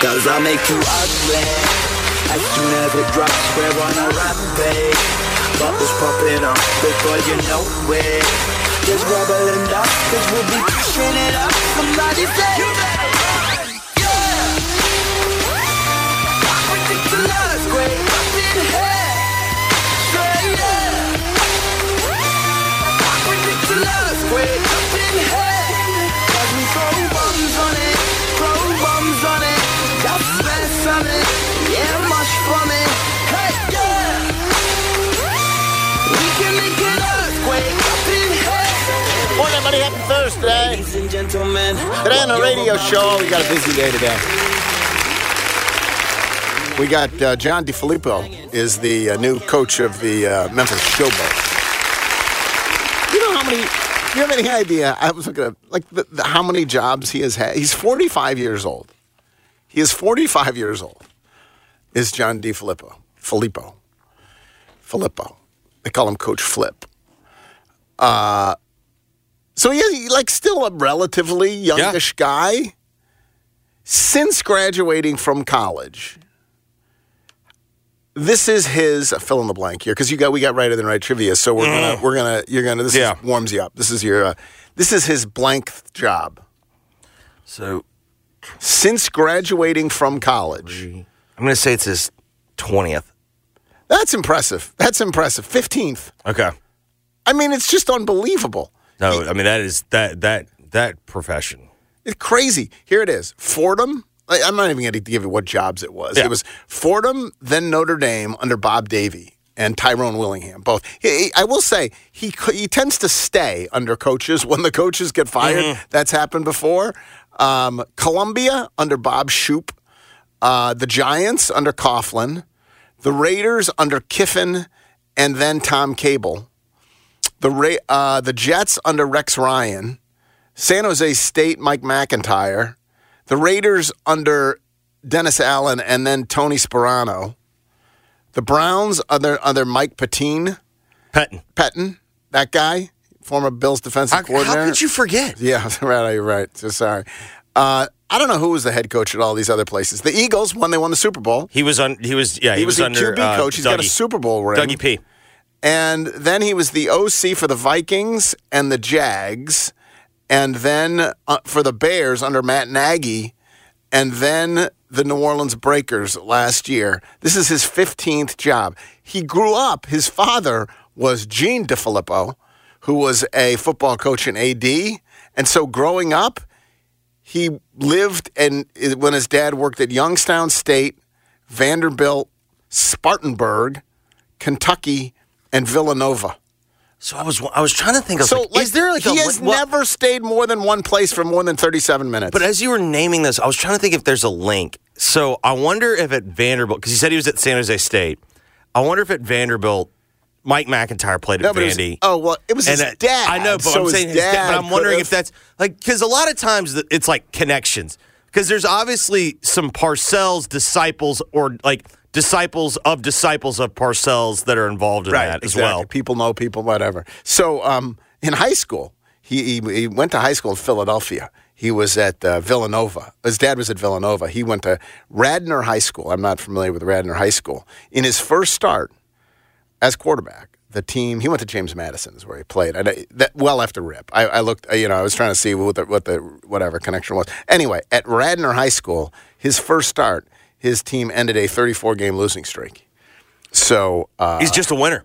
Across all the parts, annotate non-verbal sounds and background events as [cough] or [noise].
Cause I make you ugly. As soon as it drops, we're on a rampage. Bubbles popping up before you know it. Just rubble and dust, cause we'll be pushing it up. Somebody say, You better! Yeah! Great up everybody. Happy Thursday. Ladies and gentlemen, Today on the radio show, we got a busy day today. We got uh, John DeFilippo is the uh, new coach of the uh, Memphis Showboat. You know how many? Do you have any idea? I was looking at like the, the, how many jobs he has had. He's 45 years old. He is 45 years old. Is John DeFilippo? Filippo. Filippo. Filippo? They call him Coach Flip. Uh, so he's like still a relatively youngish guy. Since graduating from college, this is his fill in the blank here because you got we got right the right trivia. So we're gonna we're gonna you're gonna this Yeah. is, warms you up. This is your uh, this is his blank job So since graduating from college. I'm going to say it's his 20th. That's impressive. That's impressive. Fifteenth. Okay. I mean, it's just unbelievable. No, I mean that is that that that profession. It's crazy. Here it is. Fordham. I- I'm not even going to give you what jobs it was. Yeah. It was Fordham, then Notre Dame under Bob Davie and Tyrone Willingham. Both. He, he- I will say he he tends to stay under coaches [laughs] when the coaches get fired. Mm-hmm. That's happened before. Um, Columbia under Bob Shoop. Uh, the Giants under Coughlin. The Raiders under Kiffin, and then Tom Cable. The Ra- uh, the Jets under Rex Ryan. San Jose State, Mike McIntyre. The Raiders under Dennis Allen and then Tony Sparano. The Browns under under Mike Patine, Petton. Petton, that guy, former Bills defensive How, coordinator. how could you forget? [laughs] Yeah, [laughs] right. You're right. So sorry. Uh, I don't know who was the head coach at all these other places. The Eagles, when they won the Super Bowl, He was on. He was. Yeah. He, he was, the under QB uh, coach. He's got a Super Bowl ring. Dougie P. And then he was the OC for the Vikings and the Jags, and then uh, for the Bears under Matt Nagy, and then the New Orleans Breakers last year. This is his 15th job. He grew up, his father was Gene DeFilippo, who was a football coach in AD. And so growing up, he lived and when his dad worked at Youngstown State, Vanderbilt, Spartanburg, Kentucky, and Villanova. So I was. I was trying to think. I was So, like, like, is there like he a has what- never stayed more than one place for more than thirty-seven minutes. But as you were naming this, I was trying to think if there's a link. So I wonder if at Vanderbilt, because he said he was at San Jose State. I wonder if at Vanderbilt, Mike McIntyre played at but it was- Vandy. oh well, it was his uh, dad. I know, but so I'm saying his dad. But I'm wondering if that's like because a lot of times it's like connections. Because there's obviously some Parcells disciples or like disciples of disciples of Parcells that are involved in that as exactly. well. People know people, whatever. So um, in high school, he, he he went to high school in Philadelphia. He was at uh, Villanova. His dad was at Villanova. He went to Radnor High School. I'm not familiar with Radnor High School. In his first start as quarterback, the team he went to James Madison is where he played. And I, that well after Rip, I, I looked. You know, I was trying to see what the what the whatever connection was. Anyway, at Radnor High School, his first start, his team ended a 34 game losing streak. So uh, He's just a winner.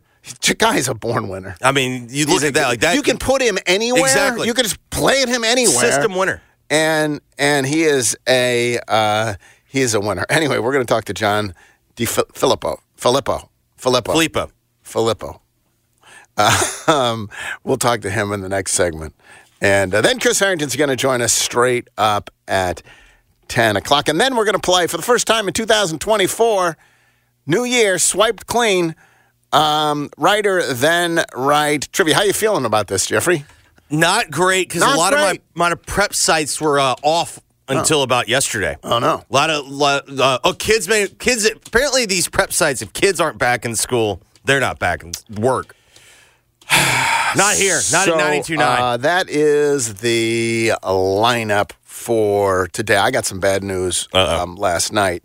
guy's a born winner. I mean, you look He's a- at that like that. You can put him anywhere. Exactly. You can just play at him anywhere. system winner. and and he is a uh, he is a winner. Anyway, we're going to talk to John DeFilippo. Filippo. Filippo. Filippo. Filippo. Uh, [laughs] um, we'll talk to him in the next segment. And uh, then Chris Harrington's going to join us straight up at 10 o'clock. And then we're going to play for the first time in 2024, New Year, swiped clean. Um, writer, then right trivia. How you feeling about this, Jeffrey? Not great because a lot great. of my, my prep sites were uh, off until about yesterday. Oh, no. A lot of lot, uh, oh kids may kids apparently these prep sites if kids aren't back in school they're not back in work. [sighs] not here. Not So, at ninety two nine. Uh, that is the lineup for today. I got some bad news um, last night.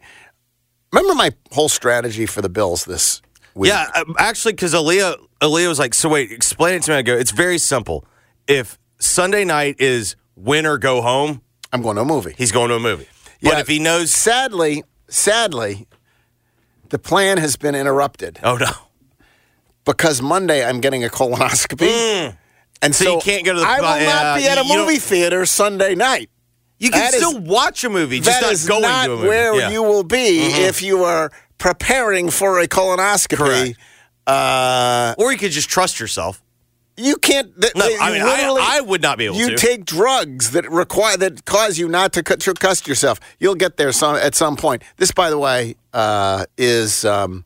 Remember my whole strategy for the Bills this week? Yeah, uh, actually, because Aaliyah, Aaliyah was like, "So wait, explain it to me." I go, "It's very simple. If Sunday night is win or go home, I'm going to a movie. he's going to a movie. But Yeah. if he knows, Sadly, sadly, the plan has been interrupted oh no, because Monday I'm getting a colonoscopy. And so. So you can't go to the- I will not be at a you don't- movie theater Sunday night. You can That is- still watch a movie, just That not is going not to a movie. where Yeah. Mm-hmm. you will be if you are preparing for a colonoscopy. Uh, or you could just trust yourself. you can't. th- No, you I mean, I, I would not be able you to. take drugs that require that cause you not to cut, to trust yourself. You'll get there some at some point. This, by the way, uh, is um,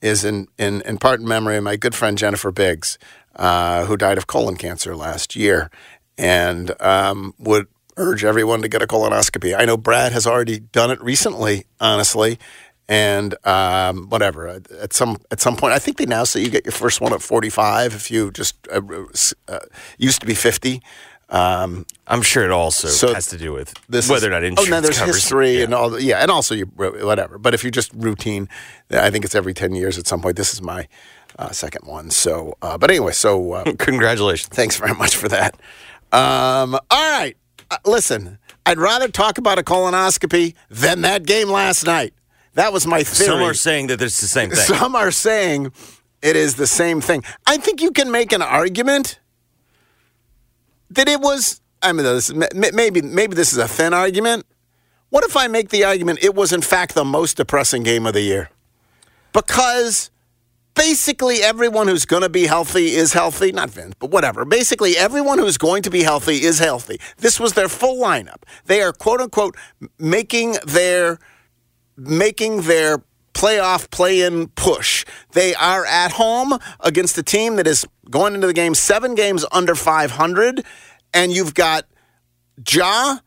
is in, in in part in memory of my good friend Jennifer Biggs, uh, who died of colon cancer last year, and um, would urge everyone to get a colonoscopy. I know Brad has already done it recently, honestly. And um, whatever. At some at some point, I think they now say you get your first one at forty five. If you just uh, uh, used to be fifty, um, I'm sure it also So has to do with this whether is- or not Oh, insurance no, there's covers. history Yeah. and all. The, yeah, and also you whatever. But if you're just routine, I think it's every ten years at some point. This is my uh, second one. So, uh, but anyway, so uh, [laughs] Congratulations. thanks very much for that. Um, all right, uh, Uh, listen. I'd rather talk about a colonoscopy than that game last night. That was my theory. Some are saying that it's the same thing. [laughs] Some are saying it is the same thing. I think you can make an argument that it was. I mean, this, maybe maybe this is a thin argument. What if I make the argument it was in fact the most depressing game of the year? Because basically everyone who's going to be healthy is healthy. Not Vince, but whatever. Basically everyone who's going to be healthy is healthy. This was their full lineup. They are quote unquote making their making their playoff play-in push. They are at home against a team that is going into the game seven games under 500, and you've got Ja,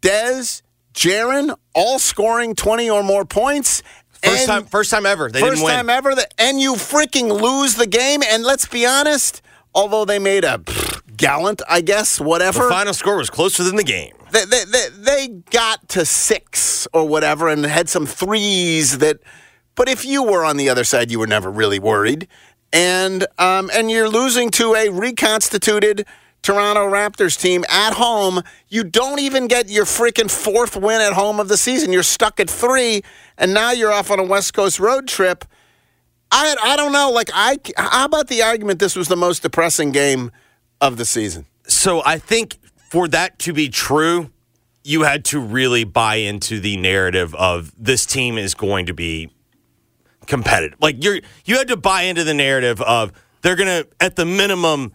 Dez, Jaren all scoring 20 or more points. First and time, first time ever. They first didn't win. time ever, that, and you freaking lose the game. And let's be honest, although they made a pfft, gallant, I guess, whatever The final score was closer than the game. they, they, they, they got to six or whatever and had some threes that but if you were on the other side you were never really worried and um, and you're losing to a reconstituted Toronto Raptors team at home you don't even get your freaking fourth win at home of the season. You're stuck at 3 and now you're off on a West Coast road trip. I I don't know like I how about the argument this was the most depressing game of the season? So I think for that to be true, you had to really buy into the narrative of this team is going to be competitive. Like you're you had to buy into the narrative of they're gonna at the minimum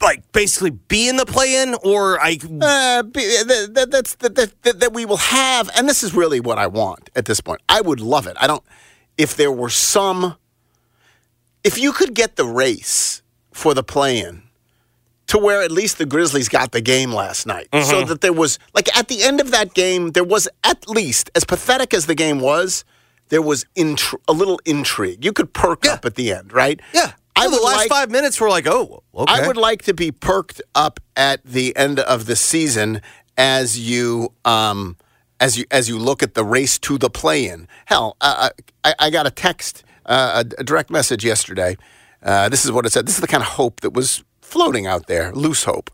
like basically be in the play in or I Uh, be- that, that, that's that, that, that, we will have, and this is really what I want at this point. I would love it. I don't. If there were some, if you could get the race for the play-in to where at least the Grizzlies got the game last night, so that there was like at the end of that game, there was at least as pathetic as the game was, there was intri- a little intrigue. You could perk Yeah. up at the end, right? yeah. I the last like- five minutes were like, oh, okay. I would like to be perked up at the end of the season as you um, as you as you look at the race to the play-in. Hell, uh, I, I got a text, uh, a, a direct message yesterday. Uh, this is what it said. This is the kind of hope that was floating out there, loose hope.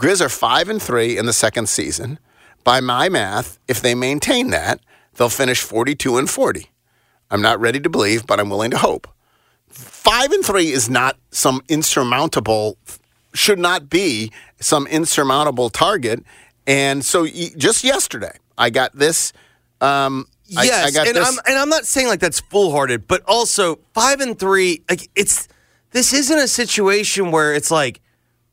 Grizz are five and three in the second season. By my math, if they maintain that, they'll finish forty-two and forty. I'm not ready to believe, but I'm willing to hope. Five and three is not some insurmountable, should not be some insurmountable target. And so just yesterday, I got this. Um, I- Yes, I, got and this. I'm and I'm not saying like that's foolhardy, but also five and three. Like it's this isn't a situation where it's like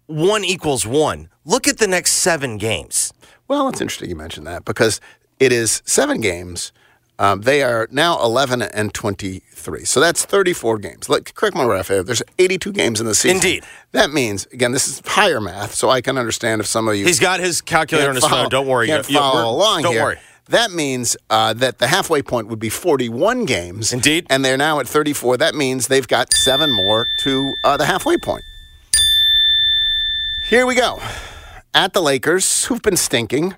one equals one. Look at the next seven games. Well, it's interesting you mentioned that because it is seven games. Um, they are now 11 and 23. So that's 34 games. Like, correct my ref, there's 82 games in the season. Indeed. That means, again, this is higher math, so I can understand if some of you. He's got his calculator on his phone. Don't worry. Can't You- follow along Don't here. worry. That means uh, that the halfway point would be 41 games. Indeed. And they're now at 34. That means they've got seven more to uh, the halfway point. Here we go. At the Lakers, who've been stinking,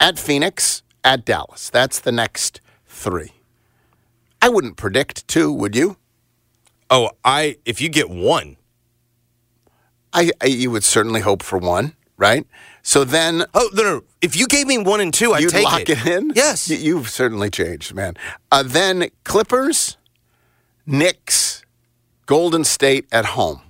at Phoenix, at Dallas. That's the next three. I wouldn't predict two, would you? Oh, I if you get one, I, I you would certainly hope for one, right? So then oh no, no. If you gave me one and two, I'd take lock it, in. Yes. Y- you've certainly changed, man. Uh, then Clippers, Knicks, Golden State at home.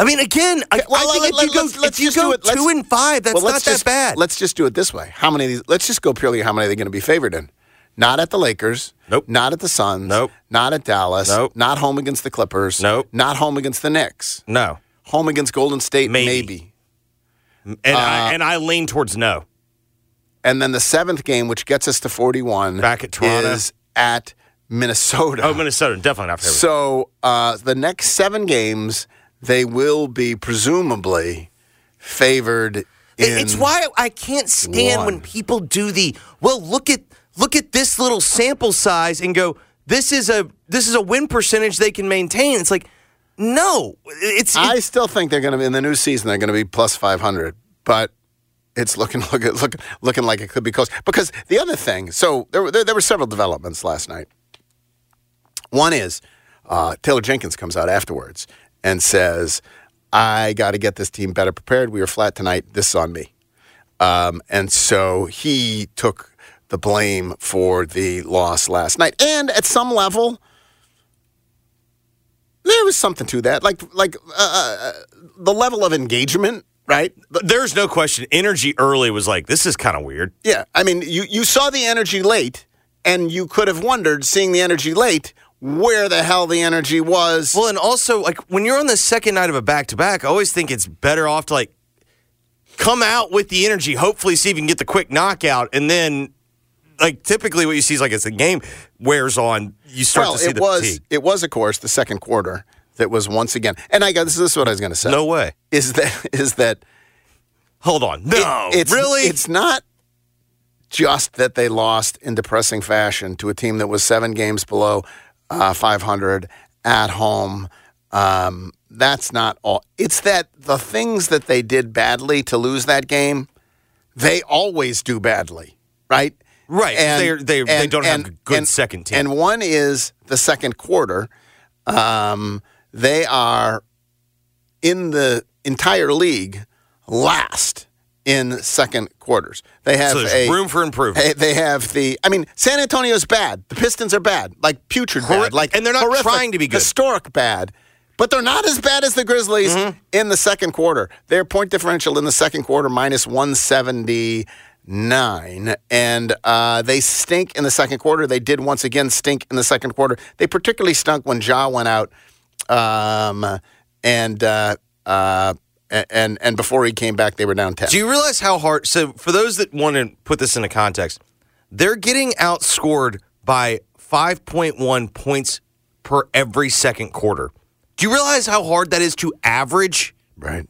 I mean, again, I, Well, I think let- if you go, let's- let's if you go it. Two and five, that's Well, not let's that just, bad. Let's just do it this way. How many of these? Let's just go purely how many are they're going to be favored in. Not at the Lakers. Nope. Not at the Suns. Nope. Not at Dallas. Nope. Not home against the Clippers. Nope. Not home against the Knicks. no, Home against Golden State. Maybe. maybe. and Uh, I and I lean towards no. And then the seventh game, which gets us to 41, Back at Toronto? is at Minnesota. Oh, Minnesota definitely not favorite. So uh, the next seven games, they will be presumably favored. In, it's why I can't stand when people do the well. Look at look at this little sample size and go. This is a this is a win percentage they can maintain. It's like no, it's I still think they're going to be in the new season. They're going to be plus 500, but it's looking [laughs] looking looking looking like it could be close. Because the other thing, so there were there, there were several developments last night. One is uh, Taylor Jenkins comes out afterwards and says, "I got to get this team better prepared. We were flat tonight. This is on me." Um, and so he took the blame for the loss last night. And at some level, there was something to that. Like like uh, uh, the level of engagement, right? There's no question. Energy early was like this is kind of weird. yeah, I mean, you you saw the energy late, and you could have wondered, seeing the energy late, where the hell the energy was. Well, and also like when you're on the second night of a back to back, I always think it's better off to like come out with the energy. Hopefully, see if you can get the quick knockout, and then like typically what you see is like as the game wears on, you start well, to see it the was fatigue. it was of course the second quarter that was once again, and I got this is what I was going to say. No way. is that is that Hold on. No, It- it's, really? It's not just that they lost in depressing fashion to a team that was seven games below uh, 500 at home. Um, that's not all. It's that the things that they did badly to lose that game, they always do badly, right? Right. They're- they- they don't have a good second team. And one is the second quarter. Um, they are in the entire league last in second quarters. They have So there's a room for improvement. They, they have the. I mean, San Antonio's bad. The Pistons are bad, like putrid Horri- bad, like and they're not horrific, trying to be good. historic bad. But they're not as bad as the Grizzlies Mm-hmm. in the second quarter. Their point differential in the second quarter minus 179. And uh, they stink in the second quarter. They did once again stink in the second quarter. They particularly stunk when Ja went out. Um, and, uh, uh, and, and before he came back, they were down 10. Do you realize how hard? So, for those that want to put this into context, they're getting outscored by 5.1 points per every second quarter. Do you realize how hard that is to average? right.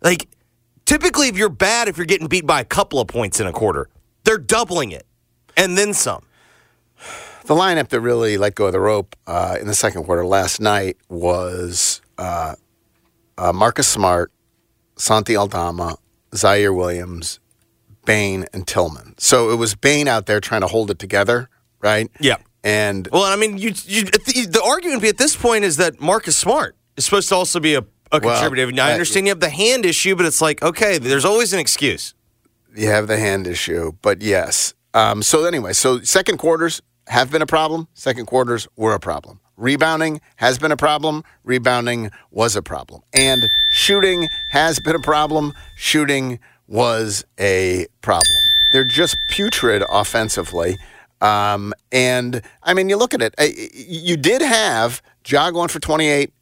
Like, typically, if you're bad, if you're getting beat by a couple of points in a quarter, they're doubling it and then some. The lineup that really let go of the rope uh, in the second quarter last night was uh, uh, Marcus Smart, Santi Aldama, Ziaire Williams, Bane, and Tillman. So it was Bane out there trying to hold it together, right? Yeah. And Well, I mean, you, you the, the argument at this point is that Marcus Smart is supposed to also be a, a Well, contributor. Now, I understand you have the hand issue, but it's like, okay, there's always an excuse. you have the hand issue, but yes. Um, so anyway, so second quarters have been a problem. Second quarters were a problem. Rebounding has been a problem. Rebounding was a problem. And shooting has been a problem. Shooting was a problem. They're just putrid offensively. Um, and I mean, you look at it, you did have Ja going for 28,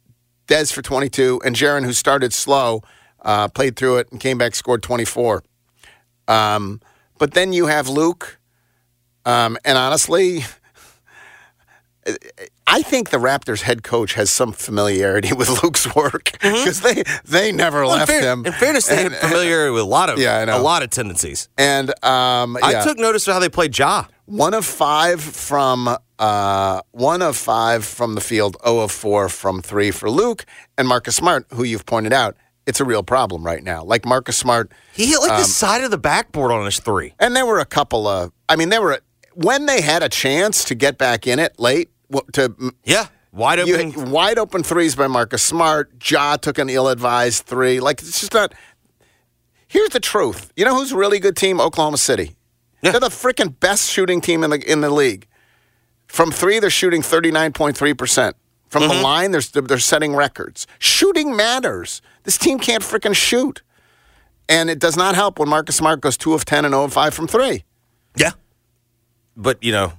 Dez for 22, and Jaren, who started slow, uh, played through it and came back, scored 24. Um, but then you have Luke, um, and honestly, I think the Raptors head coach has some familiarity [laughs] with Luke's work because they they never Well, in left fair- him. In fairness, they had familiarity with a lot of Yeah, a lot of tendencies. And um, I took notice of how they played Ja. One of five from uh, one of five from the field, 0 of four from three for Luke and Marcus Smart, who you've pointed out. It's a real problem right now. Like Marcus Smart, He hit like Um, the side of the backboard on his three. and there were a couple of. I mean, there were when they had a chance to get back in it late to Yeah, wide you open. had wide open threes by Marcus Smart. Ja took an ill-advised three. Like it's just not. Here's the truth. You know who's a really good team? Oklahoma City. Yeah. They're the freaking best shooting team in the in the league. From three, they're shooting thirty nine point three percent. From Mm-hmm. the line, they're they're setting records. Shooting matters. This team can't freaking shoot, and it does not help when Marcus Smart goes two of ten and zero of five from three. yeah, but you know,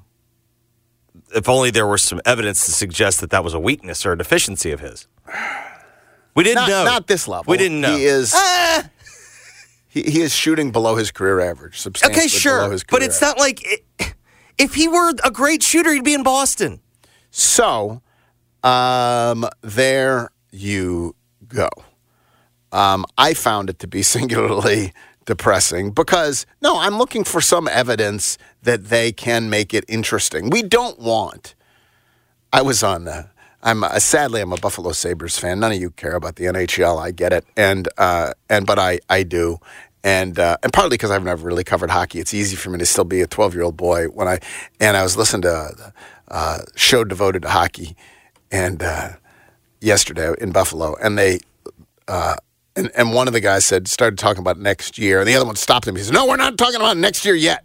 if only there were some evidence to suggest that that was a weakness or a deficiency of his. We didn't Not, know. not this level. We didn't know. He is. Ah, He, he is shooting below his career average. Substantially okay, sure, but it's not like it, if he were a great shooter, he'd be in Boston. So, um, there you go. Um, I found it to be [laughs] singularly depressing because no, I'm looking for some evidence that they can make it interesting. We don't want. I was on. Uh, I'm uh, sadly I'm a Buffalo Sabres fan. None of you care about the NHL. I get it, and uh, and but I I do. And uh, and partly because I've never really covered hockey, it's easy for me to still be a 12 year old boy when I and I was listening to a uh, show devoted to hockey, and uh, yesterday in Buffalo, and they uh, and and one of the guys said started talking about next year, and the other one stopped him. He said, "No, we're not talking about next year yet."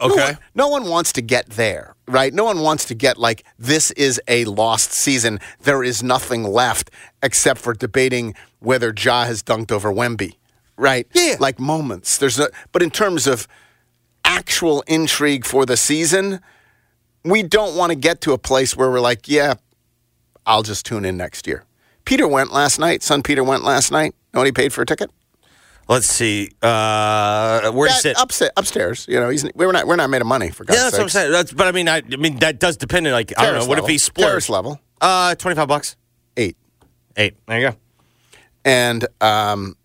No Okay. one, no one wants to get there, right? No one wants to get like this is a lost season. There is nothing left except for debating whether Ja has dunked over Wemby, right? Yeah. like moments. There's a, but in terms of actual intrigue for the season, we don't want to get to a place where we're like, yeah, I'll just tune in next year. Peter went last night. Son Peter went last night. Know what he paid for a ticket? Let's see. Uh, where That- you sit? upsta- upstairs. You know, he's we're not we're not made of money for God's Yeah, that's what I'm saying. That's, but I mean, I, I mean that does depend on like I don't know. Terrace What if level. he splurged? Terrace level Uh, twenty five bucks. eight, Eight. There you go. and um,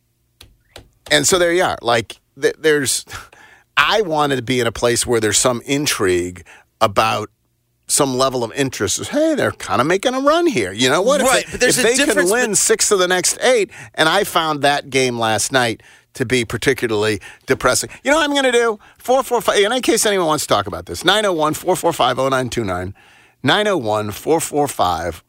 and so there you are. Like th- there's, [laughs] I wanted to be in a place where there's some intrigue about some level of interest. Hey, they're kind of making a run here. You know what? Right, if they, but there's if a they can win bet- six of the next eight, and I found that game last night to be particularly depressing. You know what I'm going to do? 445, in case anyone wants to talk about this, 901 445 0929. 901 445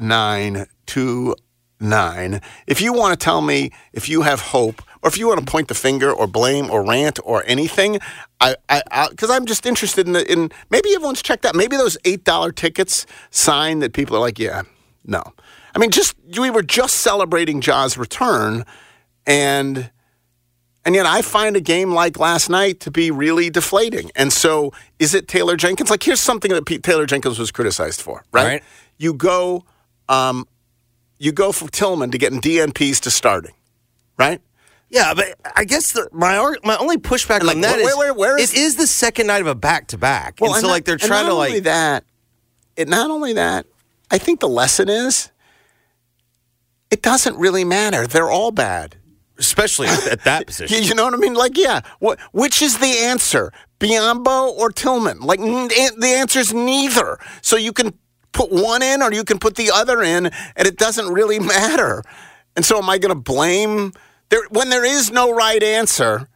0929. If you want to tell me if you have hope, or if you want to point the finger or blame or rant or anything, I, I, because I'm just interested in the, in maybe everyone's checked out. Maybe those eight dollar tickets sign that people are like, yeah, no. I mean, just we were just celebrating Ja's return, and and yet I find a game like last night to be really deflating. And so, is it Taylor Jenkins? Like, here's something that Pete Taylor Jenkins was criticized for, right? Right. You go, um, you go from Tillman to getting DNPs to starting, right? Yeah, but I guess the, my my only pushback Like, on that where- is where- where is- it is the second night of a back to back, and so and like they're not- trying not to like that. It not only that. I think the lesson is, it doesn't really matter. They're all bad. especially at, at that [laughs] position. you know what I mean? Like, yeah, what, which is the answer, Biyombo or Tillman? Like, n- the answer is neither. So you can put one in or you can put the other in, and it doesn't really [laughs] matter. And so, am I going to blame there when there is no right answer?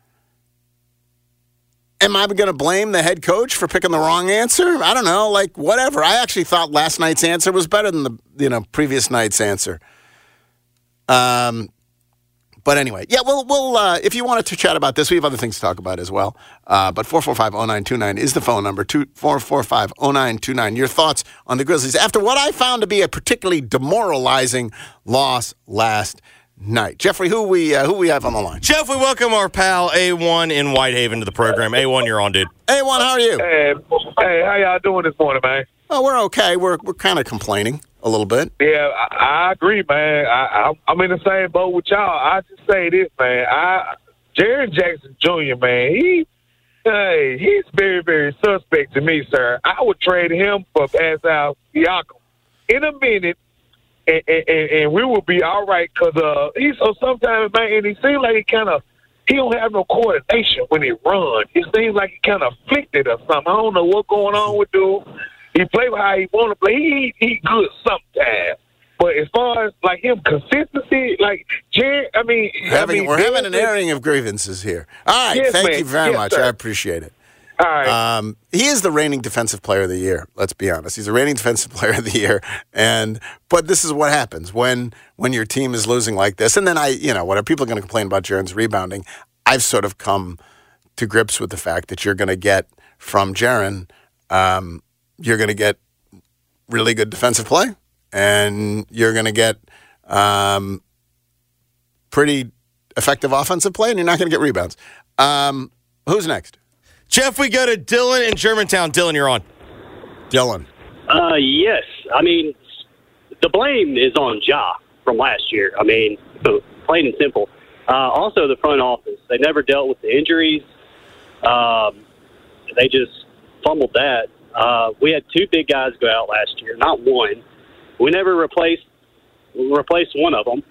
Am I going to blame the head coach for picking the wrong answer? I don't know. Like, whatever. I actually thought last night's answer was better than the you know previous night's answer. Um, But anyway, yeah, we'll, we'll uh, if you wanted to chat about this, we have other things to talk about as well. Uh, but 445-0929 is the phone number, 445-0929. Your thoughts on the Grizzlies after what I found to be a particularly demoralizing loss last night. Jeffrey, who we uh, who we have on the line? Geoff, we welcome our pal A1 in Whitehaven to the program. A1, you're on, dude. A1, how are you? Hey, hey, how y'all doing this morning, man? Oh, we're okay. We're we're kind of complaining a little bit. Yeah, I, I agree, man. I, I, I'm in the same boat with y'all. I just say this, man. I Jaren Jackson Jr., man, he, hey, he's very, very suspect to me, sir. I would trade him for Pascal Siakam in a minute, and, and, we will be all right. Cause uh, he's so sometimes, man, and he seems like he kind of he don't have no coordination when he runs. It seems like he kind of afflicted or something. I don't know what's going on with dude. He play how he want to play. He he good sometimes. But as far as like him consistency, like Jared, I mean, We're having, I mean, we're having an airing of grievances here. All right, Yes, thank man. you very Yes, much. sir. I appreciate it. Um, he is the reigning defensive player of the year. Let's be honest. He's a reigning [laughs] defensive player of the year. And but this is what happens when when your team is losing like this. And then I, you know, what are people going to complain about Jaren's rebounding? I've sort of come to grips with the fact that you're going to get from Jaren, um, you're going to get really good defensive play, and you're going to get um, pretty effective offensive play, and you're not going to get rebounds. Um, who's next? Geoff, we go to Dylan in Germantown. Dylan, you're on. Dylan. Uh, yes. I mean, the blame is on Ja from last year. I mean, [laughs] plain and simple. Uh, also, the front office. They never dealt with the injuries. Um, they just fumbled that. Uh, we had two big guys go out last year, not one. We never replaced replaced one of them.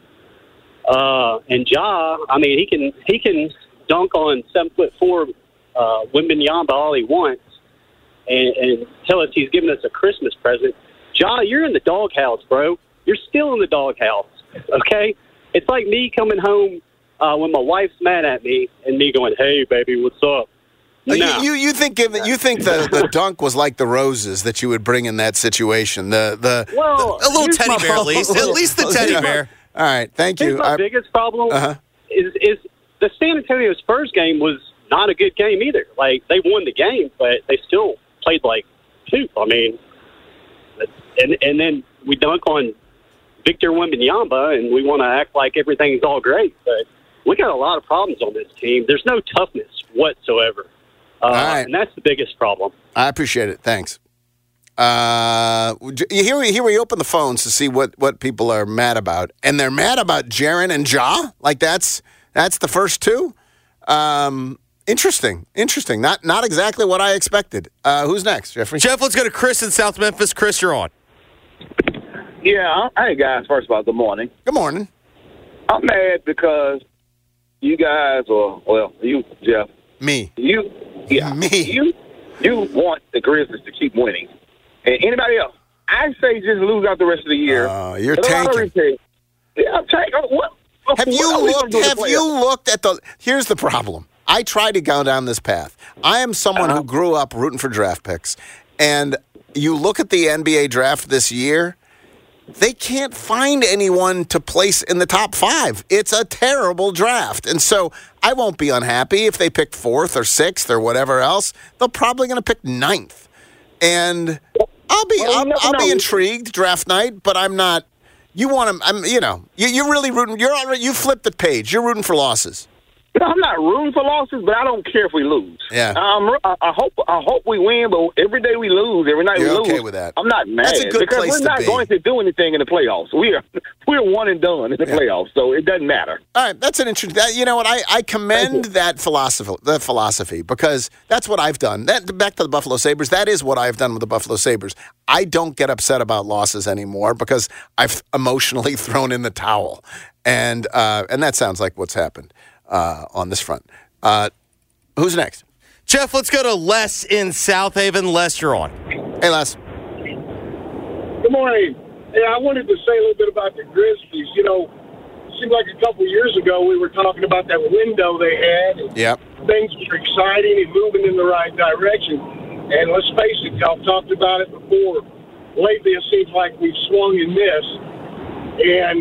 Uh, and Ja, I mean, he can he can dunk on seven foot four uh, Wembanyama all he wants and, and tell us he's giving us a Christmas present. Ja, you're in the doghouse, bro. You're still in the doghouse. Okay, it's like me coming home uh, when my wife's mad at me and me going, "Hey, baby, what's up?" Nah. You, you you think given you think the, the [laughs] dunk was like the roses that you would bring in that situation the the Well, A little teddy bear, at least. At least the teddy Yeah. [laughs] bear. all right thank Here's you my I- biggest problem Uh-huh. is is the San Antonio Spurs game was not a good game either. Like they won the game, but they still played like two. I mean, and and then we dunk on Victor Wembanyama, and we want to act like everything's all great, but we got a lot of problems on this team. There's no toughness whatsoever, uh, right. and that's the biggest problem. I appreciate it thanks uh here we here we open the phones to see what what people are mad about and they're mad about Jaren and Ja like that's that's the first two um interesting interesting not not exactly what I expected uh who's next Jeffrey Geoff, let's go to Chris in South Memphis. Chris, you're on. Yeah, hey guys. First of all, good morning. good morning I'm mad because you guys, or well, you, Geoff, me you, yeah, Me. you, you want the Grizzlies to keep winning, and anybody else, I say just lose out the rest of the year. Uh, you're And I already tanking. said, Yeah, I'm tanking. What? Have what you are looked? do the Have you looked at the? Here's the problem. I try to go down this path. I am someone Uh-huh. who grew up rooting for draft picks, and you look at the NBA draft this year. They can't find anyone to place in the top five. It's a terrible draft, and so I won't be unhappy if they pick fourth or sixth or whatever else. They're probably going to pick ninth, and I'll be Well, I'll, no, I'll be intrigued draft night, but I'm not. You want to? I'm. You know, you, you're really rooting. You're already. You flipped the page. You're rooting for losses. No, I'm not rooting for losses, but I don't care if we lose. Yeah. Um, I, I hope I hope we win, but every day we lose, every night You're we lose. okay with that. I'm not mad That's a good because place we're not be. going to do anything in the playoffs. We are [laughs] we're one and done in the Yeah. playoffs, so it doesn't matter. All right, that's an interesting. That, you know what? I, I commend that philosophy. That philosophy because that's what I've done. That back to the Buffalo Sabres. That is what I've done with the Buffalo Sabres. I don't get upset about losses anymore because I've emotionally [laughs] thrown in the towel, and uh, and that sounds like what's happened uh, on this front. Uh, who's next? Geoff, let's go to Les in Southaven. Les, you're on. Hey, Les. Good morning. Yeah, I wanted to say a little bit about the Grizzlies. You know, it seemed like a couple years ago we were talking about that window they had. And Yep. things were exciting and moving in the right direction. And let's face it, y'all talked about it before. Lately, it seems like we've swung and missed. And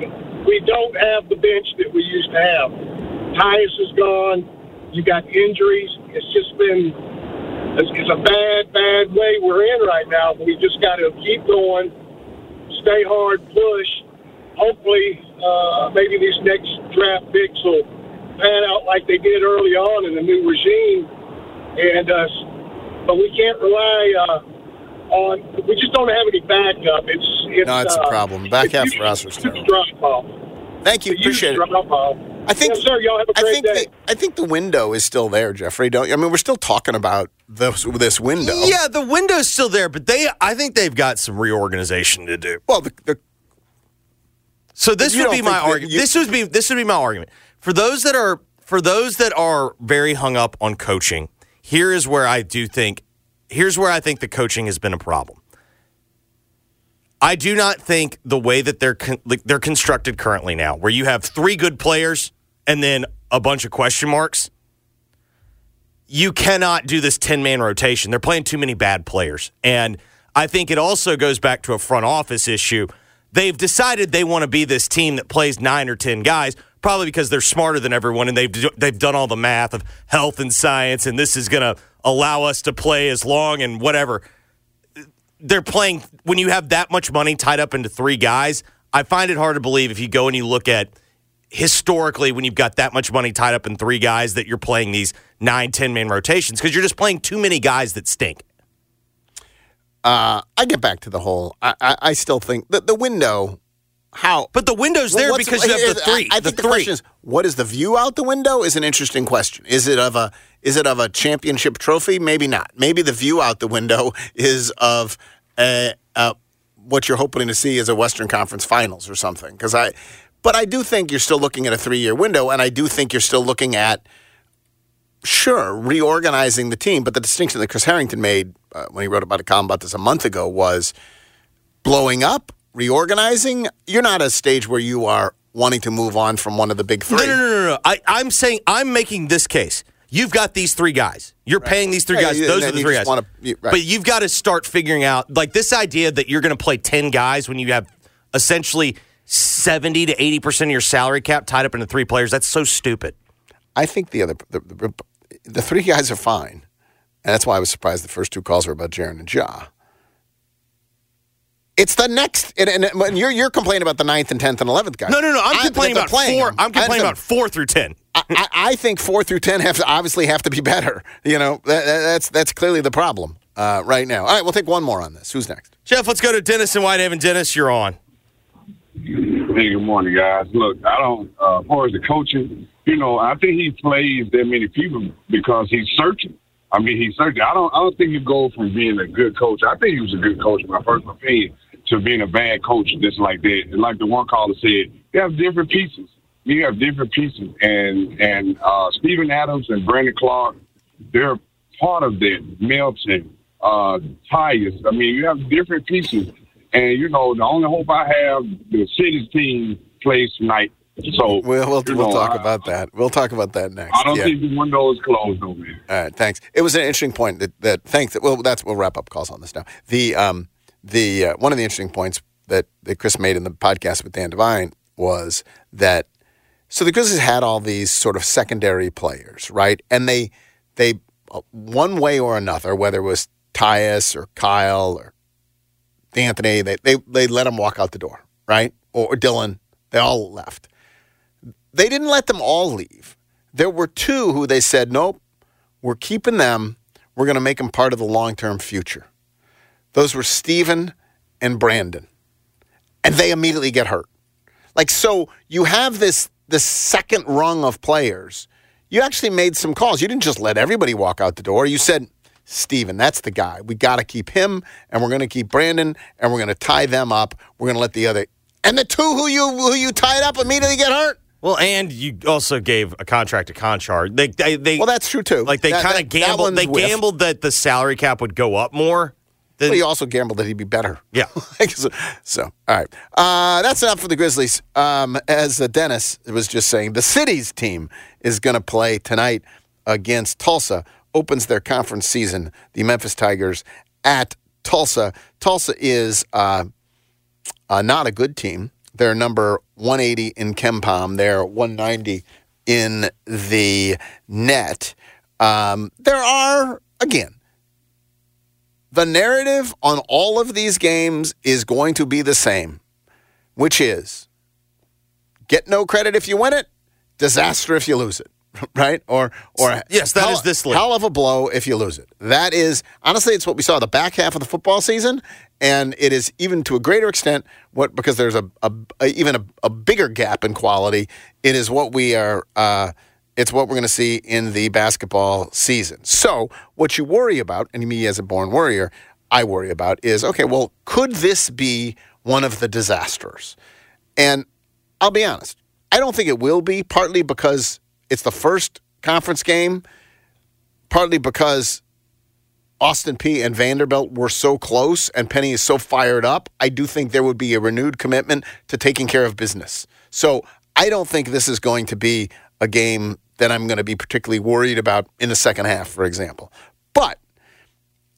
we don't have the bench that we used to have. Tyus is gone. You got injuries. It's just been it's, it's a bad, bad way we're in right now. We just got to keep going, stay hard, push. Hopefully, uh, maybe these next draft picks will pan out like they did early on in the new regime. And uh, but we can't rely uh, on. We just don't have any backup. It's, it's No, it's a uh, problem. Back half us was terrible. drop. Thank you. Appreciate it. drop. I think, Yes, sir. Y'all have a I great think day. The, I think the window is still there, Jeffrey. Don't you? I mean, we're still talking about this this window. Yeah, the window's still there, but they I think they've got some reorganization to do. Well, the, the So this would be my argument. you- This would be this would be my argument. For those that are for those that are very hung up on coaching, here is where I do think here's where I think the coaching has been a problem. I do not think the way that they're con- like, they're constructed currently now, where you have three good players and then a bunch of question marks. You cannot do this ten man rotation. They're playing too many bad players, and I think it also goes back to a front office issue. They've decided they want to be this team that plays nine or ten guys, probably because they're smarter than everyone, and they've they've done all the math of health and science, and this is going to allow us to play as long and whatever they're playing when you have that much money tied up into three guys. I find it hard to believe if you go and you look at historically when you've got that much money tied up in three guys that you're playing these nine, 10 man rotations because you're just playing too many guys that stink. uh, I get back to the whole. I, I, I still think the the window. How? But the window's there What's- because you have the I- three. I, the think the, three. question is, what is the view out the window? Is an interesting question. Is it of a is it of a championship trophy? Maybe not. Maybe the view out the window [laughs] is of a, a what you're hoping to see is a Western Conference Finals or something. Because I, but I do think you're still looking at a three year window, and I do think you're still looking at sure reorganizing the team. But the distinction that Chris Harrington made uh, when he wrote about a column about this a month ago was blowing up, reorganizing. You're not at a stage where you are wanting to move on from one of the big three. No, no, no, no, no. I, I'm saying I'm making this case. You've got these three guys. You're paying these three Yeah, guys. you- Those are the three guys. wanna- you- right. But you've got to start figuring out like this idea that you're going to play ten guys when you have essentially seventy to eighty percent of your salary cap tied up into three players. That's so stupid. I think the other the, the, the three guys are fine, and that's why I was surprised the first two calls were about Jaren and Ja. It's the next, and, and, and you're you're complaining about the ninth and tenth and eleventh guys. No, no, no. I'm I- complaining about playing four. them. I'm complaining about four through ten. I, I, I think four through ten have to obviously have to be better. You know, that, that- that's that's clearly the problem uh, right now. All right, we'll take one more on this. Who's next? Geoff, let's go to Dennis and Whitehaven. Dennis, you're on. Hey, good morning, guys. Look, I don't, uh, as far as the coaching, you know, I think he plays that many people because he's searching. I mean, he certainly. I don't, I don't think you go from being a good coach. I think he was a good coach, my personal opinion, to being a bad coach just like that. And like the one caller said, you have different pieces. You have different pieces, and and uh, Steven Adams and Brandon Clarke, they're part of that. Melton, uh, Tyus. I mean, you have different pieces. And you know, the only hope I have, the city's team plays tonight. So We'll we'll, we'll know, talk I- about that. We'll talk about that next. I don't Yeah. think the window is closed, though, man. All right, thanks. It was an interesting point that that thanks. Well, that's we'll wrap up calls on this now. The um the uh, one of the interesting points that that Chris made in the podcast with Dan Devine was that so the Grizzlies had all these sort of secondary players, right? And they they uh, one way or another, whether it was Tyus or Kyle or Anthony, they they they let them walk out the door, right? Or, or Dylan, they all left. They didn't let them all leave. There were two who they said, nope, we're keeping them. We're going to make them part of the long term future. Those were Steven and Brandon. And they immediately get hurt. Like, so you have this, this second rung of players. You actually made some calls. You didn't just let everybody walk out the door. You said, Steven, that's the guy. We got to keep him, and we're going to keep Brandon, and we're going to tie them up. We're going to let the other. And the two who you who you tied up immediately get hurt. Well, and you also gave a contract to Konchar. They, they, they Well, that's true too. like they kind of gambled. They whiffed. gambled that the salary cap would go up more. Than, But he also gambled that he'd be better. Yeah. [laughs] so, so, all right. Uh, that's enough for the Grizzlies. Um, as uh, Dennis was just saying, the city's team is going to play tonight against Tulsa. Opens their conference season. The Memphis Tigers at Tulsa. Tulsa is uh, uh, not a good team. They're number 180 in KenPom. They're 190 in the net. Um, there are, again, the narrative on all of these games is going to be the same, which is get no credit if you win it, disaster if you lose it. [laughs] Right or or Yes, that hell, is this league. hell of a blow if you lose it. That is honestly, it's what we saw the back half of the football season, and it is even to a greater extent what because there's a, a, a even a, a bigger gap in quality. It is what we are. Uh, it's what we're going to see in the basketball season. So, what you worry about, and me as a born worrier, I worry about is okay. Well, could this be one of the disasters? And I'll be honest, I don't think it will be, partly because it's the first conference game, partly because Austin Peay and Vanderbilt were so close and Penny is so fired up. I do think there would be a renewed commitment to taking care of business. So I don't think this is going to be a game that I'm going to be particularly worried about in the second half, for example. But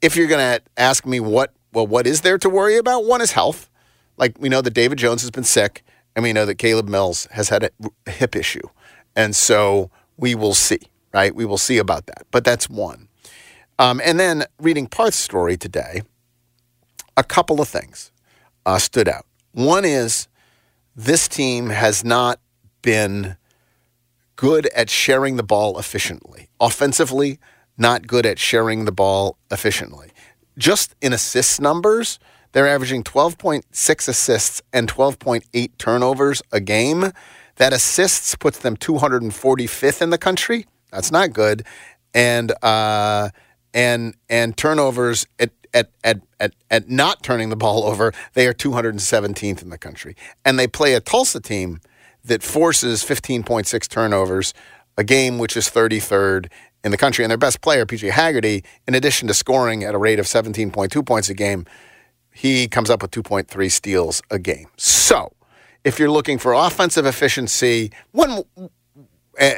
if you're going to ask me what, well, what is there to worry about? One is health. Like we know that David Jones has been sick, and we know that Caleb Mills has had a hip issue. And so we will see, right? We will see about that. But that's one. Um, and then reading Parth's story today, a couple of things uh, stood out. One is this team has not been good at sharing the ball efficiently. Offensively, not good at sharing the ball efficiently. Just in assist numbers, they're averaging 12.6 assists and 12.8 turnovers a game. That assists puts them 245th in the country. That's not good. And uh, and and turnovers at at, at, at, at not turning the ball [laughs] over, they are 217th in the country. And they play a Tulsa team that forces 15.6 turnovers, a game which is 33rd in the country. And their best player, PJ Haggerty, in addition to scoring at a rate of 17.2 points a game, he comes up with 2.3 steals a game. So, if you're looking for offensive efficiency, one uh,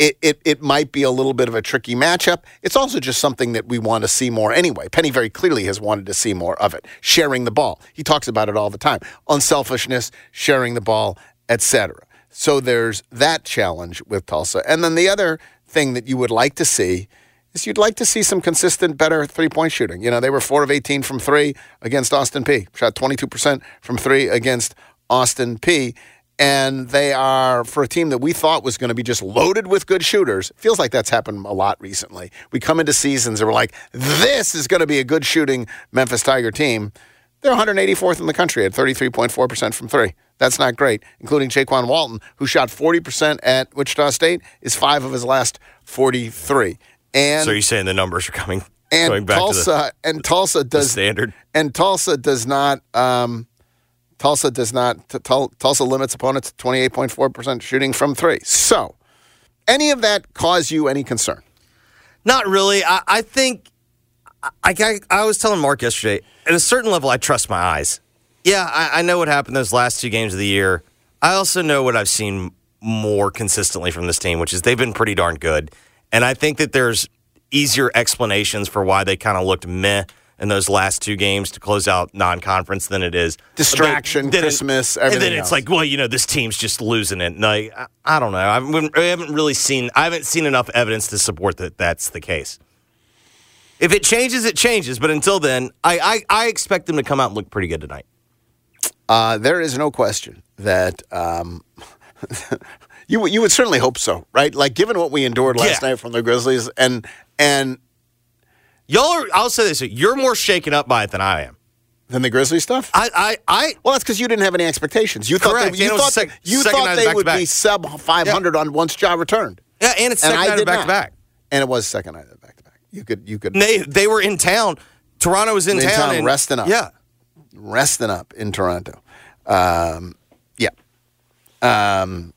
it, it, it might be a little bit of a tricky matchup. It's also just something that we want to see more anyway. Penny very clearly has wanted to see more of it. Sharing the ball. He talks about it all the time. Unselfishness, sharing the ball, etc. So there's that challenge with Tulsa. And then the other thing that you would like to see is you'd like to see some consistent, better three point shooting. You know, they were 4 of 18 from three against Austin Peay, shot 22% from three against Austin Peay. And they are, for a team that we thought was going to be just loaded with good shooters, feels like that's happened a lot recently. We come into seasons and we're like, this is going to be a good shooting Memphis Tiger team. They're 184th in the country at 33.4% from three. That's not great, including Jaykwon Walton, who shot 40% at Wichita State, is five of his last 43. And so you're saying the numbers are coming and going back Tulsa to and Tulsa the, the does standard? and Tulsa does not. Um, Tulsa does not. Tulsa limits opponents to 28.4 percent shooting from three. So, any of that cause you any concern? Not really. I, I think I, I, I was telling Mark yesterday. At a certain level, I trust my eyes. Yeah, I, I know what happened those last two games of the year. I also know what I've seen more consistently from this team, which is they've been pretty darn good. And I think that there's easier explanations for why they kind of looked meh in those last two games to close out non-conference than it is Distraction, Then it- Christmas, and everything then it's like, well, you know, this team's just losing it. And I, I, don't know. I haven't, I haven't really seen. I haven't seen enough evidence to support that that's the case. If it changes, it changes. But until then, I, I, I expect them to come out and look pretty good tonight. Uh, there is no question that um, [laughs] you would- you would certainly hope so, right? Like given what we endured last Yeah. night from the Grizzlies, and and Y'all are. I'll say this: you're more shaken up by it than I am. Than the Grizzly stuff. I, I, I Well, that's because you didn't have any expectations. You Correct. thought they, you And it was thought, sec- you thought they would be sub 500 on once Ja returned, yeah, and it's and second night back to back. And it was second night back to back. You could you could They they were in town. Toronto was in, In town, town, and, resting up. Yeah, resting up in Toronto. Um, yeah. Um,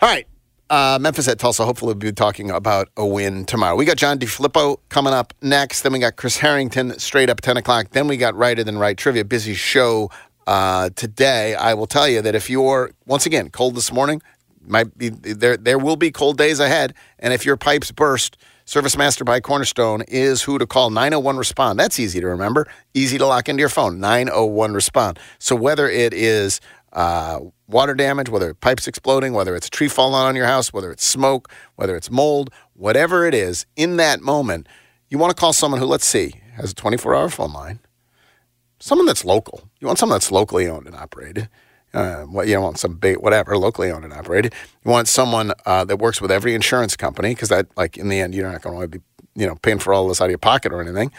all right. Uh, Memphis at Tulsa. Hopefully, we'll be talking about a win tomorrow. We got John DeFilippo coming up next. Then we got Chris Harrington straight up at 10 o'clock. Then we got Righter Than Right Trivia. Busy show uh, today. I will tell you that if you're, once again, cold this morning, might be there, there will be cold days ahead. And if your pipes burst, Service Master by Cornerstone is who to call 901 Respond. That's easy to remember, easy to lock into your phone 901 Respond. So whether it is uh, water damage, whether it's pipes exploding, whether it's a tree falling on your house, whether it's smoke, whether it's mold, whatever it is, in that moment, you want to call someone who, let's see, has a 24 hour phone line, someone that's local. You want someone that's locally owned and operated. Uh, what you don't want some bait, whatever, locally owned and operated. You want someone uh, that works with every insurance company because that, like, in the end, you're not going to be, you know, paying for all this out of your pocket or anything.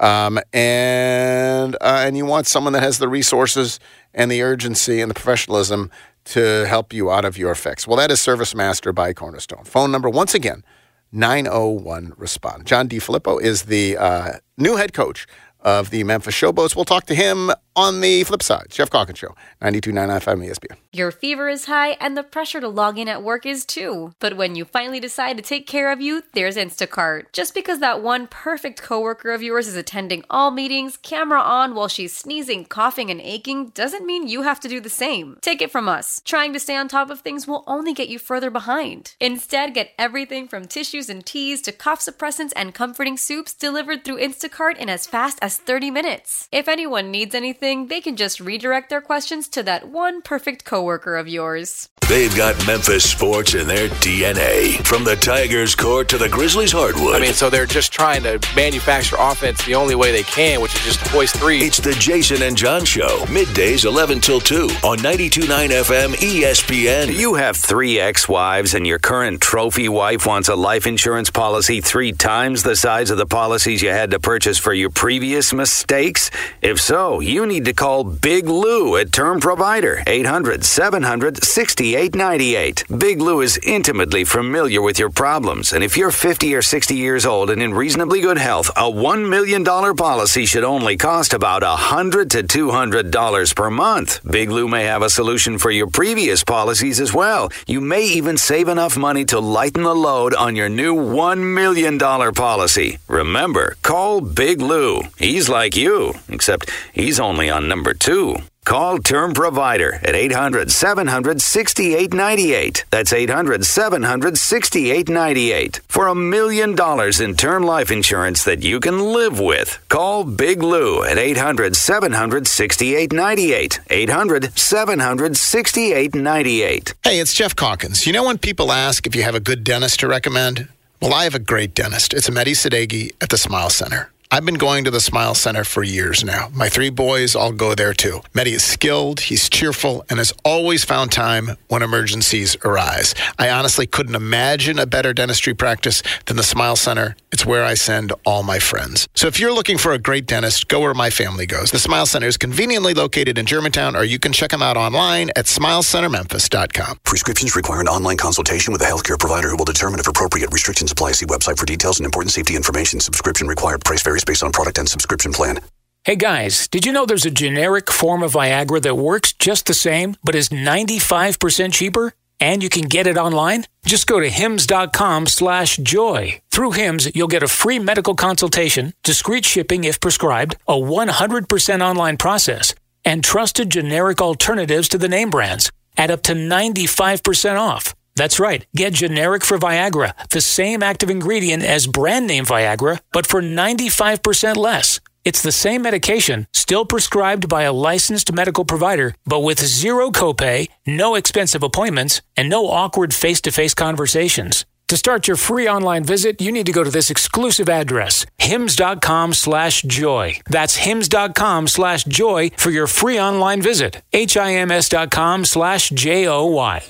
Um, and uh, and you want someone that has the resources and the urgency and the professionalism to help you out of your fix. Well, that is Service Master by Cornerstone. Phone number once again. 901 respond. John DeFilippo is the uh, new head coach of the Memphis Showboats. We'll talk to him on the flip side. Geoff Calkins Show, 92.995 ESPN. Your fever is high and the pressure to log in at work is too. But when you finally decide to take care of you, there's Instacart. Just because that one perfect coworker of yours is attending all meetings, camera on while she's sneezing, coughing, and aching, doesn't mean you have to do the same. Take it from us. Trying to stay on top of things will only get you further behind. Instead, get everything from tissues and teas to cough suppressants and comforting soups delivered through Instacart in as fast as 30 minutes. If anyone needs anything, they can just redirect their questions to that one perfect coworker of yours. They've got Memphis sports in their DNA. From the Tigers court to the Grizzlies hardwood. I mean, so they're just trying to manufacture offense the only way they can, which is just to hoist three. It's the Jason and John Show, middays 11 till 2 on 92.9 FM ESPN. You have three ex wives, and your current trophy wife wants a life insurance policy three times the size of the policies you had to purchase for your previous mistakes? If so, you need to call Big Lou at Term Provider, 800 700 6898. Big Lou is intimately familiar with your problems, and if you're 50 or 60 years old and in reasonably good health, a $1 million policy should only cost about 100 to $200 per month. Big Lou may have a solution for your previous policies as well. You may even save enough money to lighten the load on your new $1 million policy. Remember, call Big Lou. He's like you, except he's only on number two. Call Term Provider at 800 700 6898. That's 800 700 6898. For a million dollars in term life insurance that you can live with. Call Big Lou at 800 700 6898. 800 700 6898. Hey, it's Geoff Calkins. You know when people ask if you have a good dentist to recommend? Well, I have a great dentist. It's Mehdi Sadeghi at the Smile Center. I've been going to the Smile Center for years now. My three boys all go there too. Mehdi is skilled, he's cheerful, and has always found time when emergencies arise. I honestly couldn't imagine a better dentistry practice than the Smile Center. It's where I send all my friends. So if you're looking for a great dentist, go where my family goes. The Smile Center is conveniently located in Germantown, or you can check them out online at smilecentermemphis.com. Prescriptions require an online consultation with a healthcare provider who will determine if appropriate restrictions apply. See website for details and important safety information. Subscription required. Price varies based on product and subscription plan. Hey guys, did you know there's a generic form of Viagra that works just the same, but is 95% cheaper? And you can get it online? Just go to hims.com slash joy. Through Hims, you'll get a free medical consultation, discreet shipping if prescribed, a 100% online process, and trusted generic alternatives to the name brands at up to 95% off. That's right. Get generic for Viagra, the same active ingredient as brand name Viagra, but for 95% less. It's the same medication, still prescribed by a licensed medical provider, but with zero copay, no expensive appointments, and no awkward face to face conversations. To start your free online visit, you need to go to this exclusive address, hims.com slash joy. That's hims.com slash joy for your free online visit. H-I-M-S.com slash J-O-Y.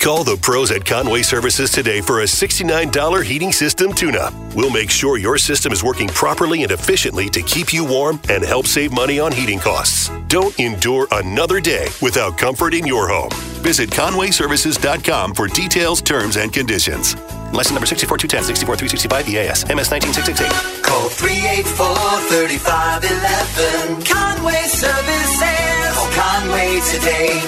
Call the pros at Conway Services today for a $69 heating system tune up. We'll make sure your system is working properly and efficiently to keep you warm and help save money on heating costs. Don't endure another day without comfort in your home. Visit conwayservices.com for details, terms, and conditions. Lesson number 64210, 64365 EAS, MS 19668. Call 384-3511. Conway Services. Call Conway today.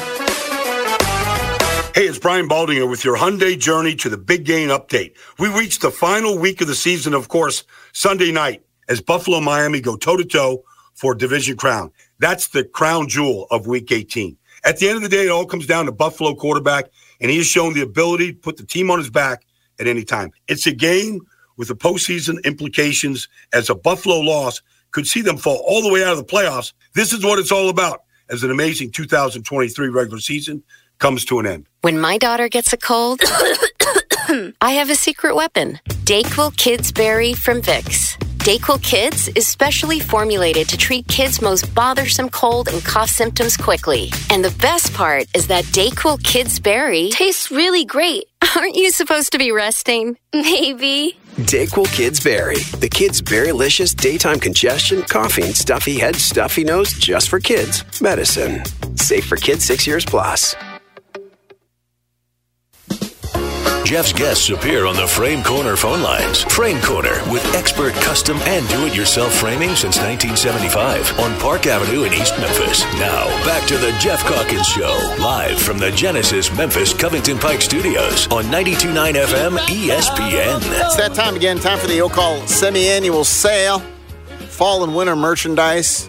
Hey, it's Brian Baldinger with your Hyundai journey to the big game update. We reached the final week of the season, of course, Sunday night as Buffalo Miami go toe to toe for division crown. That's the crown jewel of week 18. At the end of the day, it all comes down to Buffalo quarterback, and he has shown the ability to put the team on his back at any time. It's a game with the postseason implications as a Buffalo loss could see them fall all the way out of the playoffs. This is what it's all about as an amazing 2023 regular season comes to an end. When my daughter gets a cold, [coughs] I have a secret weapon Dayquil Kids Berry from Vicks. Dayquil Kids is specially formulated to treat kids' most bothersome cold and cough symptoms quickly. And the best part is that Dayquil Kids Berry tastes really great. [laughs] Aren't you supposed to be resting? Maybe. Dayquil Kids Berry. The kids' berrylicious daytime congestion, coughing, stuffy head, stuffy nose, just for kids. Medicine. Safe for kids six years plus. Geoff's guests appear on the Frame Corner phone lines. Frame Corner with expert custom and do it yourself framing since 1975 on Park Avenue in East Memphis. Now, back to the Geoff Calkins Show, live from the Genesis Memphis Covington Pike Studios on 92.9 FM ESPN. It's that time again. Time for the Oak Hall semi-annual sale. Fall and winter merchandise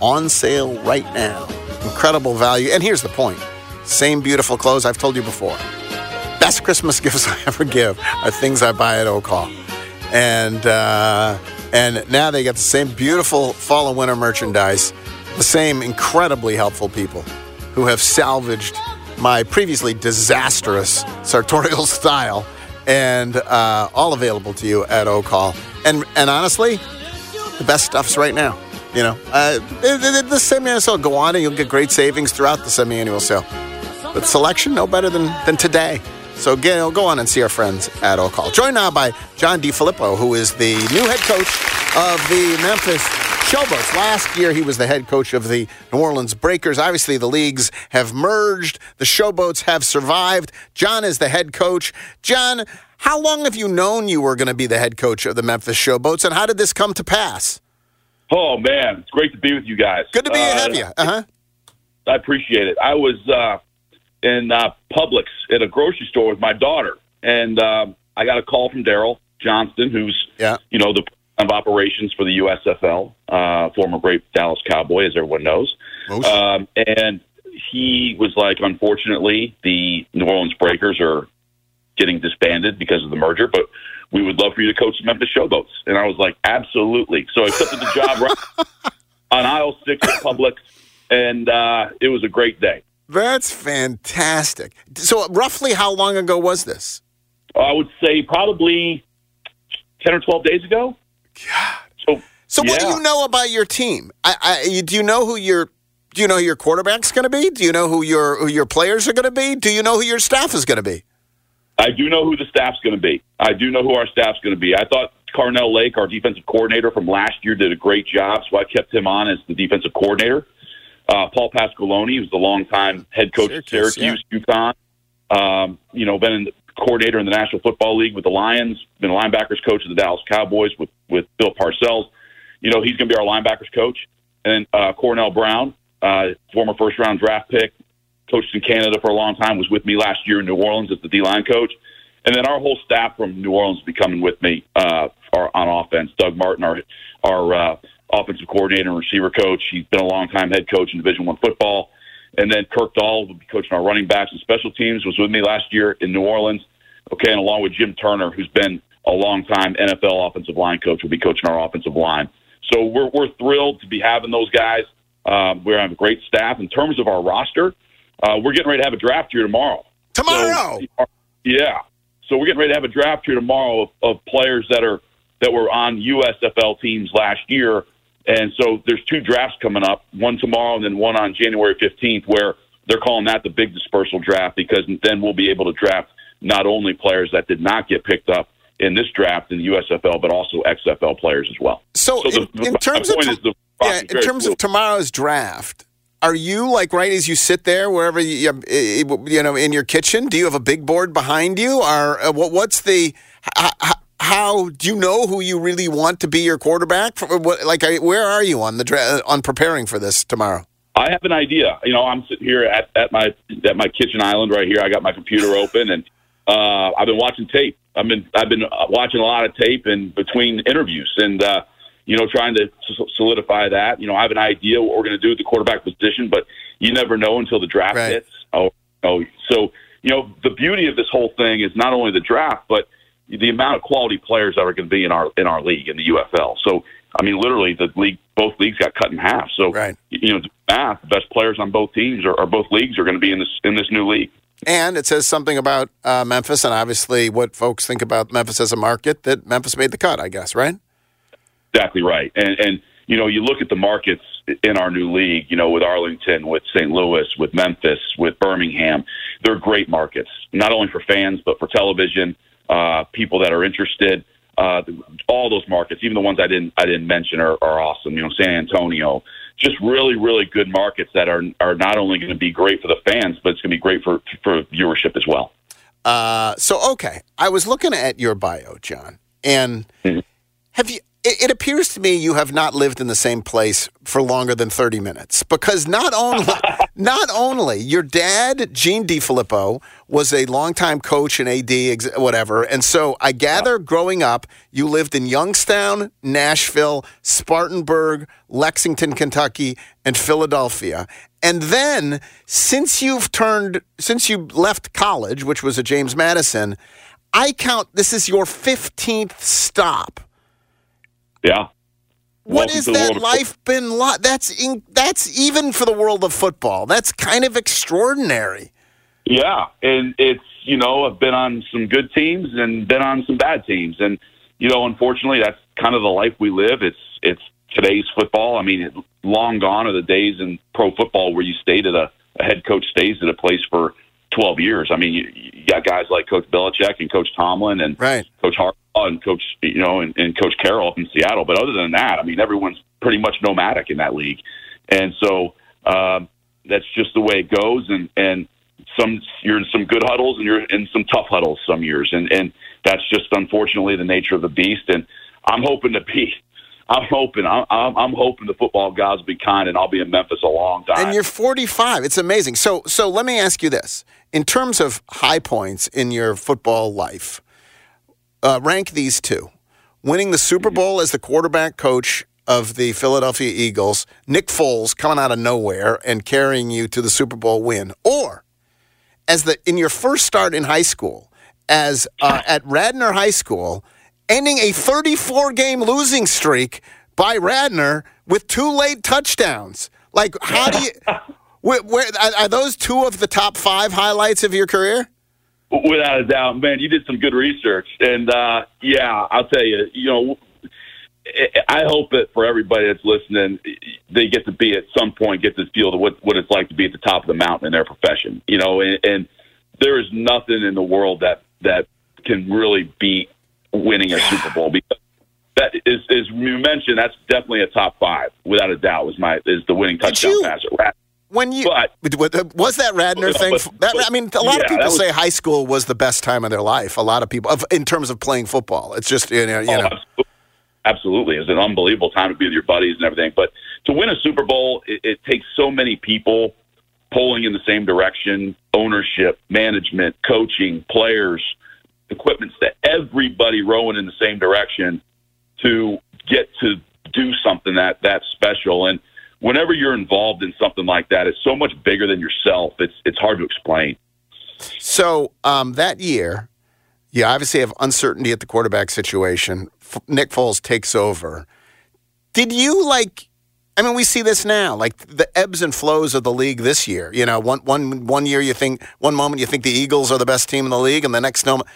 on sale right now. Incredible value. And here's the point. Same beautiful clothes I've told you before. Best Christmas [laughs] gifts I ever give are things I buy at Oak Hall. And uh, and now they get the same beautiful fall and winter merchandise, the same incredibly helpful people who have salvaged my previously disastrous sartorial [laughs] style and uh, all available to you at Oak Hall. And and honestly, the best stuff's right now. You know, uh, the semi-annual sale go on, and you'll get great savings throughout the semi-annual sale. But selection no better than than today. So Gail, go on and see our friends at Oak Hall. Joined now by John DeFilippo, who is the new head coach of the Memphis Showboats. Last year, he was the head coach of the New Orleans Breakers. Obviously, the leagues have merged. The Showboats have survived. John is the head coach. John, how long have you known you were going to be the head coach of the Memphis Showboats, and how did this come to pass? Oh man, it's great to be with you guys. Good to be Uh, have you. Uh huh. I appreciate it. I was uh, in uh, Publix at a grocery store with my daughter, and um, I got a call from Daryl Johnston, who's yeah. you know the of operations for the USFL, uh, former great Dallas Cowboy, as everyone knows. Um, and he was like, unfortunately, the New Orleans Breakers are getting disbanded because of the merger, but we would love for you to coach the Memphis Showboats. And I was like, absolutely. So I accepted the job right [laughs] on aisle six at Publix, and uh, it was a great day. That's fantastic. So, roughly how long ago was this? Uh, I would say probably 10 or 12 days ago. God. So, So, what do you know about your team? I, I, do you know who your do you know who your quarterback's going to be? Do you know who your who your players are going to be? Do you know who your staff is going to be? I do know who the staff's going to be. I do know who our staff's going to be. I thought Carnell Lake, our defensive coordinator from last year, did a great job, so I kept him on as the defensive coordinator. Uh, Paul Pasqualoni, who's the longtime head coach at Syracuse, Syracuse, UConn. Um, you know, been in the coordinator in the National Football League with the Lions, been a linebackers coach of the Dallas Cowboys with, with Bill Parcells. You know, he's going to be our linebackers coach. And uh, Cornell Brown, uh, former first round draft pick, coached in Canada for a long time, was with me last year in New Orleans as the D line coach. And then our whole staff from New Orleans will be coming with me uh, our, on offense. Doug Martin, our our uh, offensive coordinator and receiver coach. He's been a long time head coach in Division One football. And then Kirk Dahl will be coaching our running backs and special teams. Was with me last year in New Orleans. Okay, and along with Jim Turner, who's been a long time NFL offensive line coach, will be coaching our offensive line. So we're we're thrilled to be having those guys. Um, we have a great staff in terms of our roster. Uh, we're getting ready to have a draft here tomorrow. Tomorrow, So, yeah. So we're getting ready to have a draft here tomorrow of, of players that are that were on USFL teams last year, and so there's two drafts coming up, one tomorrow and then one on January 15th, where they're calling that the big dispersal draft because then we'll be able to draft not only players that did not get picked up in this draft in the USFL, but also XFL players as well. So, the, in, in terms of the yeah, in terms fluid. of tomorrow's draft, are you like right as you sit there wherever you you know in your kitchen? Do you have a big board behind you, or uh. What's the how, do you know who you really want to be your quarterback? Like, where are you on the dra- on preparing for this tomorrow? I have an idea. You know, I'm sitting here at, at my at my kitchen island right here. I got my computer open, and uh, I've been watching tape. I've been I've been uh, watching a lot of tape in between interviews, and uh, you know, trying to solidify that. You know, I have an idea what we're going to do at the quarterback position, but you never know until the draft hits. Oh, oh, so you know, the beauty of this whole thing is not only the draft, but the amount of quality players that are going to be in our in our league in the UFL. So I mean, literally, the league both leagues got cut in half. So right. you know, the math, the best players on both teams or, or both leagues are going to be in this in this new league. And it says something about uh, Memphis, and obviously what folks think about Memphis as a market. That Memphis made the cut, I guess, right? Exactly right. And and you know, you look at the markets in our new league. You know, with Arlington, with St. Louis, with Memphis, with Birmingham, they're great markets, not only for fans but for television, uh, people that are interested. Uh, all those markets, even the ones I didn't I didn't mention, are, are awesome. You know, San Antonio, just really really good markets that are are not only going to be great for the fans, but it's going to be great for for viewership as well. Uh, so okay, I was looking at your bio, John, and have you? It, it appears to me you have not lived in the same place for longer than thirty minutes because not only [laughs] not only your dad, Gene DeFilippo, was a longtime coach and AD, ex- whatever, and so I gather growing up you lived in Youngstown, Nashville, Spartanburg, Lexington, Kentucky, and Philadelphia. And then, since you've turned, since you left college, which was at James Madison, I count this is your 15th stop. Yeah. What Welcome is that of life been like? That's in, that's even for the world of football. That's kind of extraordinary. Yeah, and it's you know I've been on some good teams and been on some bad teams, and you know unfortunately that's kind of the life we live. It's it's today's football. I mean, it, long gone are the days in pro football where you stayed at a, a head coach stays at a place for twelve years. I mean, you, you got guys like Coach Belichick and Coach Tomlin and right. Coach Harbaugh and Coach you know and, and Coach Carroll in Seattle. But other than that, I mean, everyone's pretty much nomadic in that league, and so um, that's just the way it goes. And and some you're in some good huddles and you're in some tough huddles some years, and and that's just unfortunately the nature of the beast. And I'm hoping to be. I'm hoping. I'm, I'm, hoping the football gods will be kind, and I'll be in Memphis a long time. And you're 45. It's amazing. So, so let me ask you this: in terms of high points in your football life, uh, rank these two: winning the Super Bowl as the quarterback coach of the Philadelphia Eagles, Nick Foles coming out of nowhere and carrying you to the Super Bowl win, or as the in your first start in high school as uh, at Radnor High School, ending a 34 game losing streak by Radnor with two late touchdowns. Like, how do you? [laughs] Where, where are, those two of the top five highlights of your career? Without a doubt, man, you did some good research, and uh, yeah, I'll tell you, you know, I hope that for everybody that's listening, they get to be at some point get to feel what what it's like to be at the top of the mountain in their profession, you know, and, and there is nothing in the world that that can really beat winning a Super Bowl because that is, as you mentioned, that's definitely a top five without a doubt. Was my is the winning touchdown you- pass at Rat- When you but, uh, was that Radnor Yeah, thing? but- that, I mean, a lot yeah, of people was- say high school was the best time of their life. A lot of people, of, in terms of playing football, it's just you know, you Oh, know. absolutely. absolutely. It's an unbelievable time to be with your buddies and everything. But to win a Super Bowl, it, it takes so many people pulling in the same direction ownership, management, coaching, players, equipment, that everybody rowing in the same direction to get to do something that that's special. And whenever you're involved in something like that, it's so much bigger than yourself. It's it's hard to explain. So um, that year, you obviously have uncertainty at the quarterback situation. F- Nick Foles takes over. Did you like? I mean, we see this now, like the ebbs and flows of the league this year. You know, one one one year you think one moment you think the Eagles are the best team in the league, and the next moment.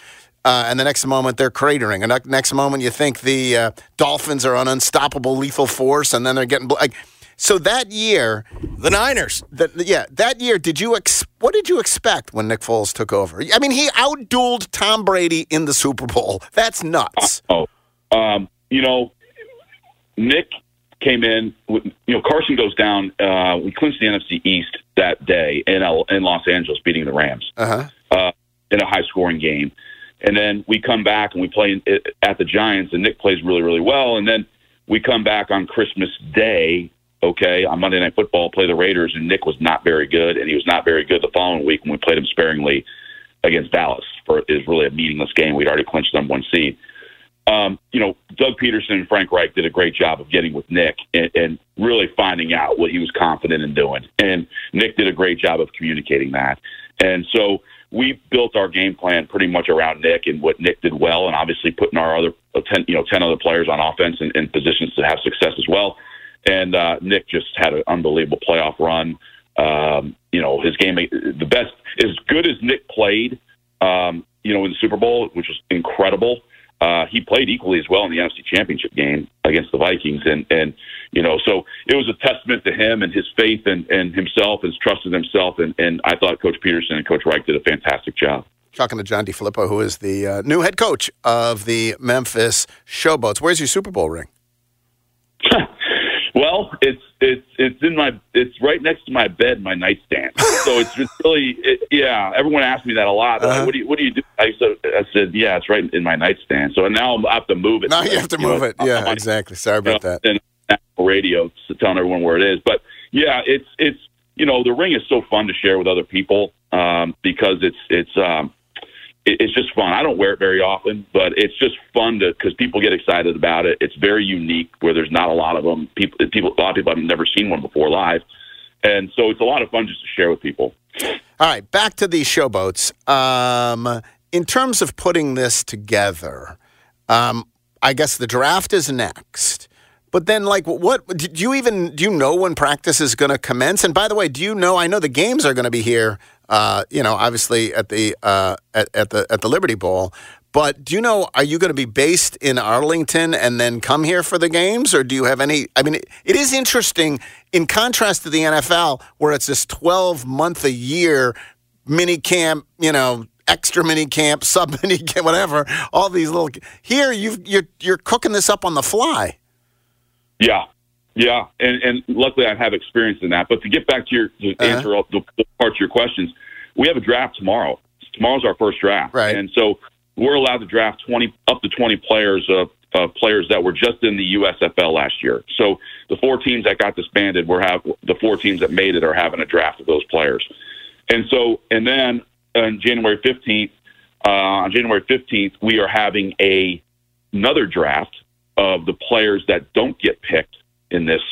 Uh, and the next moment they're cratering, and the next moment you think the uh, Dolphins are an unstoppable, lethal force, and then they're getting like. So that year, the Niners. The, yeah, that year, did you ex- what did you expect when Nick Foles took over? I mean, he outdueled Tom Brady in the Super Bowl. That's nuts. Oh, um, you know, Nick came in. With, you know, Carson goes down. Uh, we clinched the NFC East that day in L- in Los Angeles, beating the Rams Uh-huh. uh, in a high scoring game. And then we come back and we play at the Giants, and Nick plays really, really well. And then we come back on Christmas Day, okay, on Monday Night Football, play the Raiders, and Nick was not very good, and he was not very good the following week when we played him sparingly against Dallas for is really a meaningless game. We'd already clinched number one seed. Um, you know, Doug Pederson and Frank Reich did a great job of getting with Nick and, and really finding out what he was confident in doing. And Nick did a great job of communicating that. And so we built our game plan pretty much around Nick and what Nick did well, and obviously putting our other uh, ten, you know, ten other players on offense in, in positions to have success as well. And uh, Nick just had an unbelievable playoff run. Um, you know, his game, the best, as good as Nick played, um, you know, in the Super Bowl, which was incredible. Uh, he played equally as well in the NFC Championship game against the Vikings, and and you know, so it was a testament to him and his faith and and himself, his trust in himself, and and I thought Coach Pederson and Coach Reich did a fantastic job. Talking to John DeFilippo, who is the uh, new head coach of the Memphis Showboats. Where's your Super Bowl ring? [laughs] Well, it's it's it's in my it's right next to my bed, my nightstand. So it's just really it, yeah. Everyone asks me that a lot. Uh-huh. Like, what do you what do you do? I said I said yeah, it's right in my nightstand. So now I have to move it. Now you have to move it. know, Yeah, on- exactly. Sorry about that. and national radio telling everyone where it is. But yeah, it's it's you know the ring is so fun to share with other people um, because it's it's um, it, it's just fun. I don't wear it very often, but it's just fun to because people get excited about it. It's very unique where there's not a lot of them. People people a lot of people have never seen one before live, and so it's a lot of fun just to share with people. All right, back to these showboats. Um, in terms of putting this together, um, I guess the draft is next. But then, like, what do you even do? You know when practice is going to commence? And by the way, do you know? I know the games are going to be here. Uh, you know, obviously at the uh, at, at the at the Liberty Bowl. But do you know? Are you going to be based in Arlington and then come here for the games, or do you have any? I mean, it, it is interesting in contrast to the NFL, where it's this twelve month a year mini camp. You know, extra mini camp, [laughs] sub mini camp, whatever. All these little. Here, you you're you're cooking this up on the fly. Yeah, yeah, and and luckily I have experience in that. But to get back to your to Uh-huh. answer all the, the parts of your questions, we have a draft tomorrow. Tomorrow's our first draft, Right. And so we're allowed to draft twenty up to twenty players of uh, players that were just in the USFL last year. So the four teams that got disbanded, we're have the four teams that made it are having a draft of those players. And so, and then on January fifteenth, uh, on January fifteenth, we are having a another draft of the players that don't get picked in this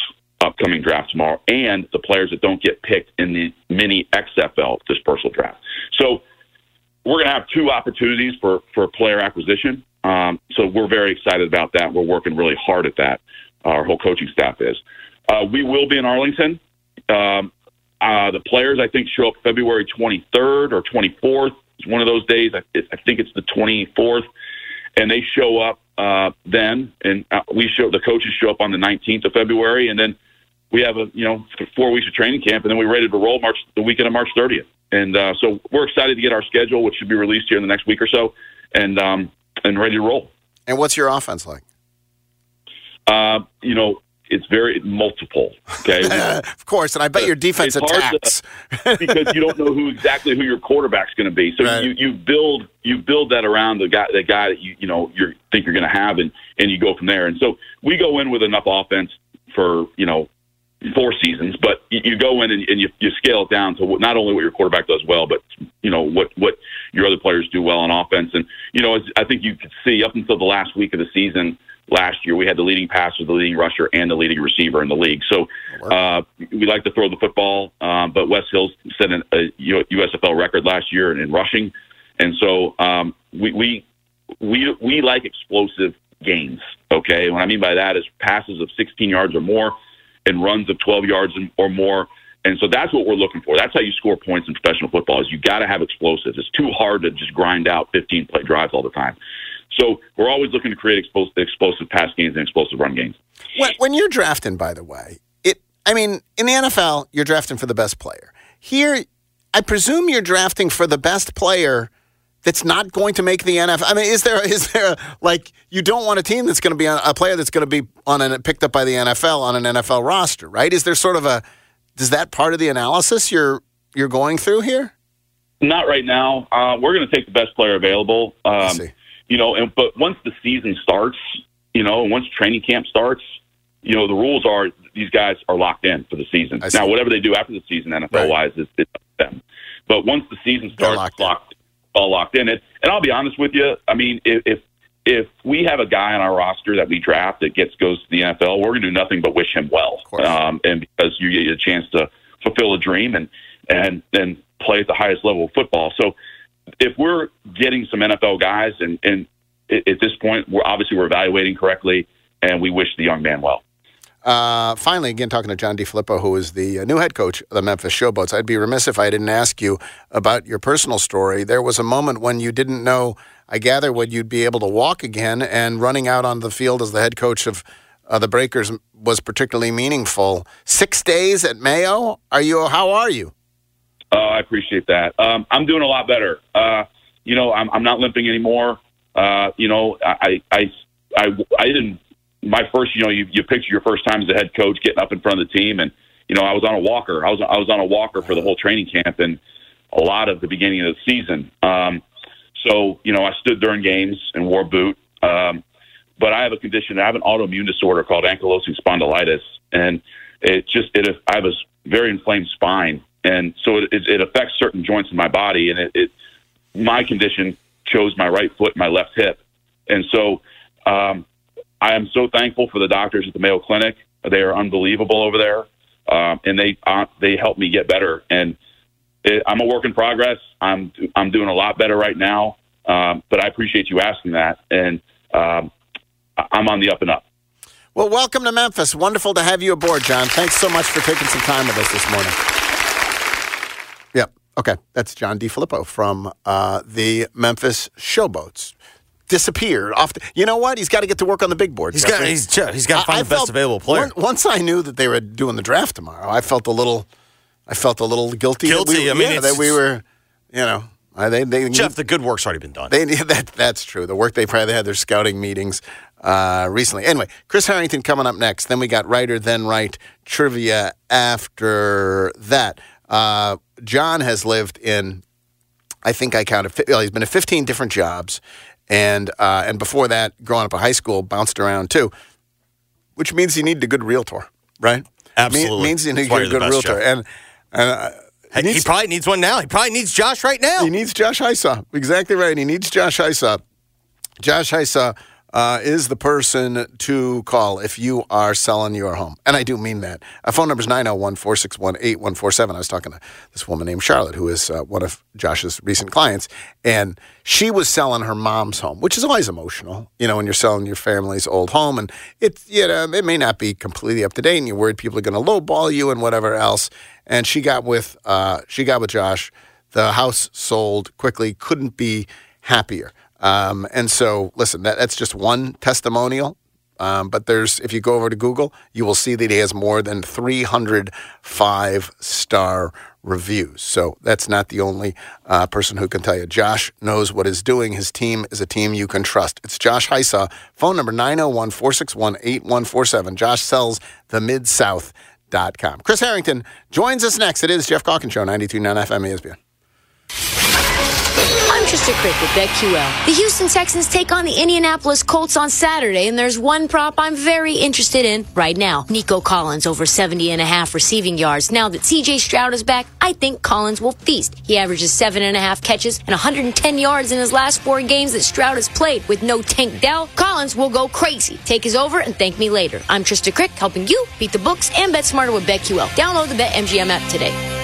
upcoming draft tomorrow, and the players that don't get picked in the mini XFL dispersal draft. So we're going to have two opportunities for for player acquisition. Um, so we're very excited about that. We're working really hard at that. Our whole coaching staff is. Uh, we will be in Arlington. Um, uh, the players, I think, show up February 23rd or 24th. It's one of those days. I, I think it's the 24th, and they show up uh, then, and uh, we show the coaches show up on the 19th of February, and then we have a you know four weeks of training camp, and then we're ready to roll March the weekend of March 30th. And uh, so we're excited to get our schedule, which should be released here in the next week or so, and um, and ready to roll. And what's your offense like? Uh, you know, it's very multiple. Okay, [laughs] of course, and I bet your defense It's hard to- attacks. [laughs] because you don't know who exactly who your quarterback's going to be. So Right. you, you build you build that around the guy the guy that you you know you think you're going to have, and and you go from there. And so we go in with enough offense for you know four seasons, but you, you go in and, and you, you scale it down to what, not only what your quarterback does well, but you know what what your other players do well on offense. And you know, as I think you could see up until the last week of the season last year, we had the leading passer, the leading rusher, and the leading receiver in the league. So uh, we like to throw the football, um, but Wes Hills set an, a USFL record last year in, in rushing, and so um, we we we we like explosive gains. Okay, what I mean by that is passes of 16 yards or more, and runs of 12 yards or more. And so that's what we're looking for. That's how you score points in professional football. Is you got to have explosives. It's too hard to just grind out 15 play drives all the time. So we're always looking to create explos- explosive pass games and explosive run games. When, when you're drafting, by the way, it. I mean, in the NFL, you're drafting for the best player. Here, I presume you're drafting for the best player that's not going to make the NFL. I mean, is there is there like you don't want a team that's going to be on, a player that's going to be on an picked up by the NFL on an NFL roster, right? Is there sort of a is that part of the analysis you're you're going through here? Not right now. Uh, we're going to take the best player available. Um, you know, and but once the season starts, you know, and once training camp starts, you know, the rules are these guys are locked in for the season. Now, whatever they do after the season, NFL wise, is it's them. But once the season starts, locked, locked all locked in. It, and I'll be honest with you. I mean, if, if if we have a guy on our roster that we draft that gets goes to the NFL, we're going to do nothing but wish him well. Um, and because you get a chance to fulfill a dream and and and play at the highest level of football. So if we're getting some NFL guys, and, and at this point, we're obviously we're evaluating correctly, and we wish the young man well. Uh, finally, again, talking to John DeFilippo, who is the uh, new head coach of the Memphis Showboats. I'd be remiss if I didn't ask you about your personal story. There was a moment when you didn't know, I gather, when you'd be able to walk again, and running out on the field as the head coach of uh, the Breakers was particularly meaningful. Six days at Mayo. Are you? How are you? Oh, I appreciate that. Um, I'm doing a lot better. Uh, you know, I'm, I'm not limping anymore. Uh, you know, I, I, I, I didn't. My first, you know, you, you picture your first time as a head coach getting up in front of the team, and you know, I was on a walker. I was I was on a walker for the whole training camp and a lot of the beginning of the season. Um, so, you know, I stood during games and wore boot. Um, but I have a condition. I have an autoimmune disorder called ankylosing spondylitis, and it just it I have a very inflamed spine, and so it, it, affects certain joints in my body. And it, it my condition chose my right foot, and my left hip, and so um, I am so thankful for the doctors at the Mayo Clinic. They are unbelievable over there, um, and they uh, they help me get better. And it, I'm a work in progress. I'm I'm doing a lot better right now, um, but I appreciate you asking that, and um, I'm on the up and up. Well, welcome to Memphis. Wonderful to have you aboard, John. Thanks so much for taking some time with us this morning. Yep. Okay. That's John DeFilippo from uh, the Memphis Showboats. Disappeared off. The, you know what? He's got to get to work on the big board. He's got- he's- he's gotta find I the best available player. on- Once I knew that they were doing the draft tomorrow, I felt a little. I felt a little guilty. that Guilty, we- I mean, yeah, it's- that we were. You know, I, they they Geoff, the good work's already been done. they that that's true. The work they've had, had their scouting meetings uh, recently. Anyway, Chris Harrington coming up next. Then we got writer then right trivia after that. Uh, John has lived in, I think I counted. Well, he's been at 15 different jobs, and uh, and before that, growing up in high school, bounced around too, which means you need a good realtor, right? Absolutely. Me- means you need That's a good realtor, Geoff. and and. Uh, Hey, he probably needs one now. He probably needs Josh right now. he needs Josh Hysaw. Exactly right. He needs Josh Hysaw. Josh Hysaw uh, is the person to call if you are selling your home. And I do mean that. Uh, phone number is 901 461 8147. I was talking to this woman named Charlotte, who is uh, one of Josh's recent clients. And she was selling her mom's home, which is always emotional, you know, when you're selling your family's old home. And it, you know, it may not be completely up to date, and you're worried people are going to lowball you and whatever else. And she got with uh, she got with Josh. The house sold quickly. Couldn't be happier. Um, and so, listen, that, that's just one testimonial. Um, but there's, if you go over to Google, you will see that he has more than 300 five star reviews. So that's not the only uh, person who can tell you. Josh knows what he's doing. His team is a team you can trust. It's Josh Hysaw. Phone number 901 461 8147. Josh sells the Mid South. Chris Harrington joins us next. It is Geoff Calkin Show, 92.9 FM ESPN. Trista Crick with BetQL. The Houston Texans take on the Indianapolis Colts on Saturday, and there's one prop I'm very interested in right now. Nico Collins over 70 and a half receiving yards. Now that CJ Stroud is back, I think Collins will feast. He averages seven and a half catches and 110 yards in his last four games that Stroud has played. With no Tank Dell, Collins will go crazy. Take his over and thank me later. I'm Trista Crick, helping you beat the books and bet smarter with BetQL. Download the BetMGM app today.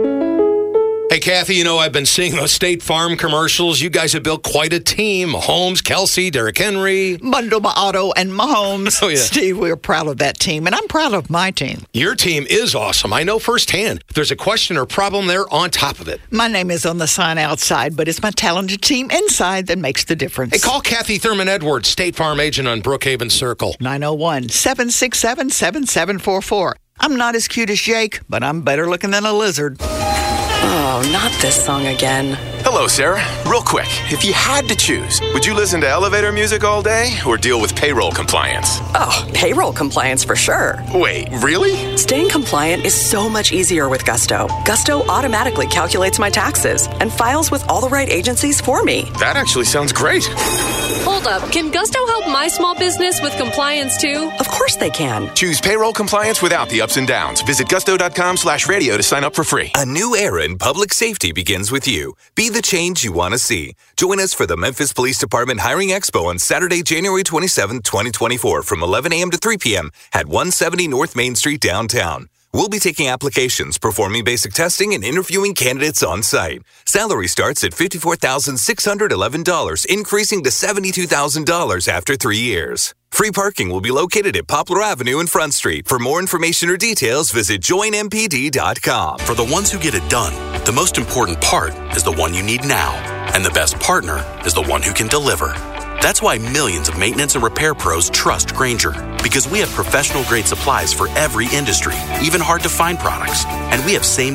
Hey, Kathy, you know, I've been seeing those State Farm commercials. You guys have built quite a team. Mahomes, Kelce, Derrick Henry. Mundo, Otto, and Mahomes. [laughs] Oh, yeah. Steve, we're proud of that team, and I'm proud of my team. Your team is awesome. I know firsthand. If there's a question or problem, they're on top of it. My name is on the sign outside, but it's my talented team inside that makes the difference. Hey, call Kathy Thurman Edwards, State Farm agent on Brookhaven Circle. 901 767 7744. I'm not as cute as Jake, but I'm better looking than a lizard. Oh, not this song again. Hello, Sarah. Real quick, if you had to choose, would you listen to elevator music all day or deal with payroll compliance? Oh, payroll compliance for sure. Wait, really? Staying compliant is so much easier with Gusto. Gusto automatically calculates my taxes and files with all the right agencies for me. That actually sounds great. Hold up. Can Gusto help my small business with compliance too? Of course they can. Choose payroll compliance without the ups and downs. Visit gusto.com slash radio to sign up for free. A new era in public safety begins with you. Be the change you want to see. Join us for the Memphis Police Department Hiring Expo on Saturday, January 27, 2024 from 11 a.m. to 3 p.m. at 170 North Main Street downtown. We'll be taking applications, performing basic testing, and interviewing candidates on site. Salary starts at $54,611, increasing to $72,000 after three years. Free parking will be located at Poplar Avenue and Front Street. For more information or details, visit joinmpd.com. For the ones who get it done, the most important part is the one you need now. And the best partner is the one who can deliver. That's why millions of maintenance and repair pros trust Grainger because we have professional grade supplies for every industry, even hard to find products. And we have same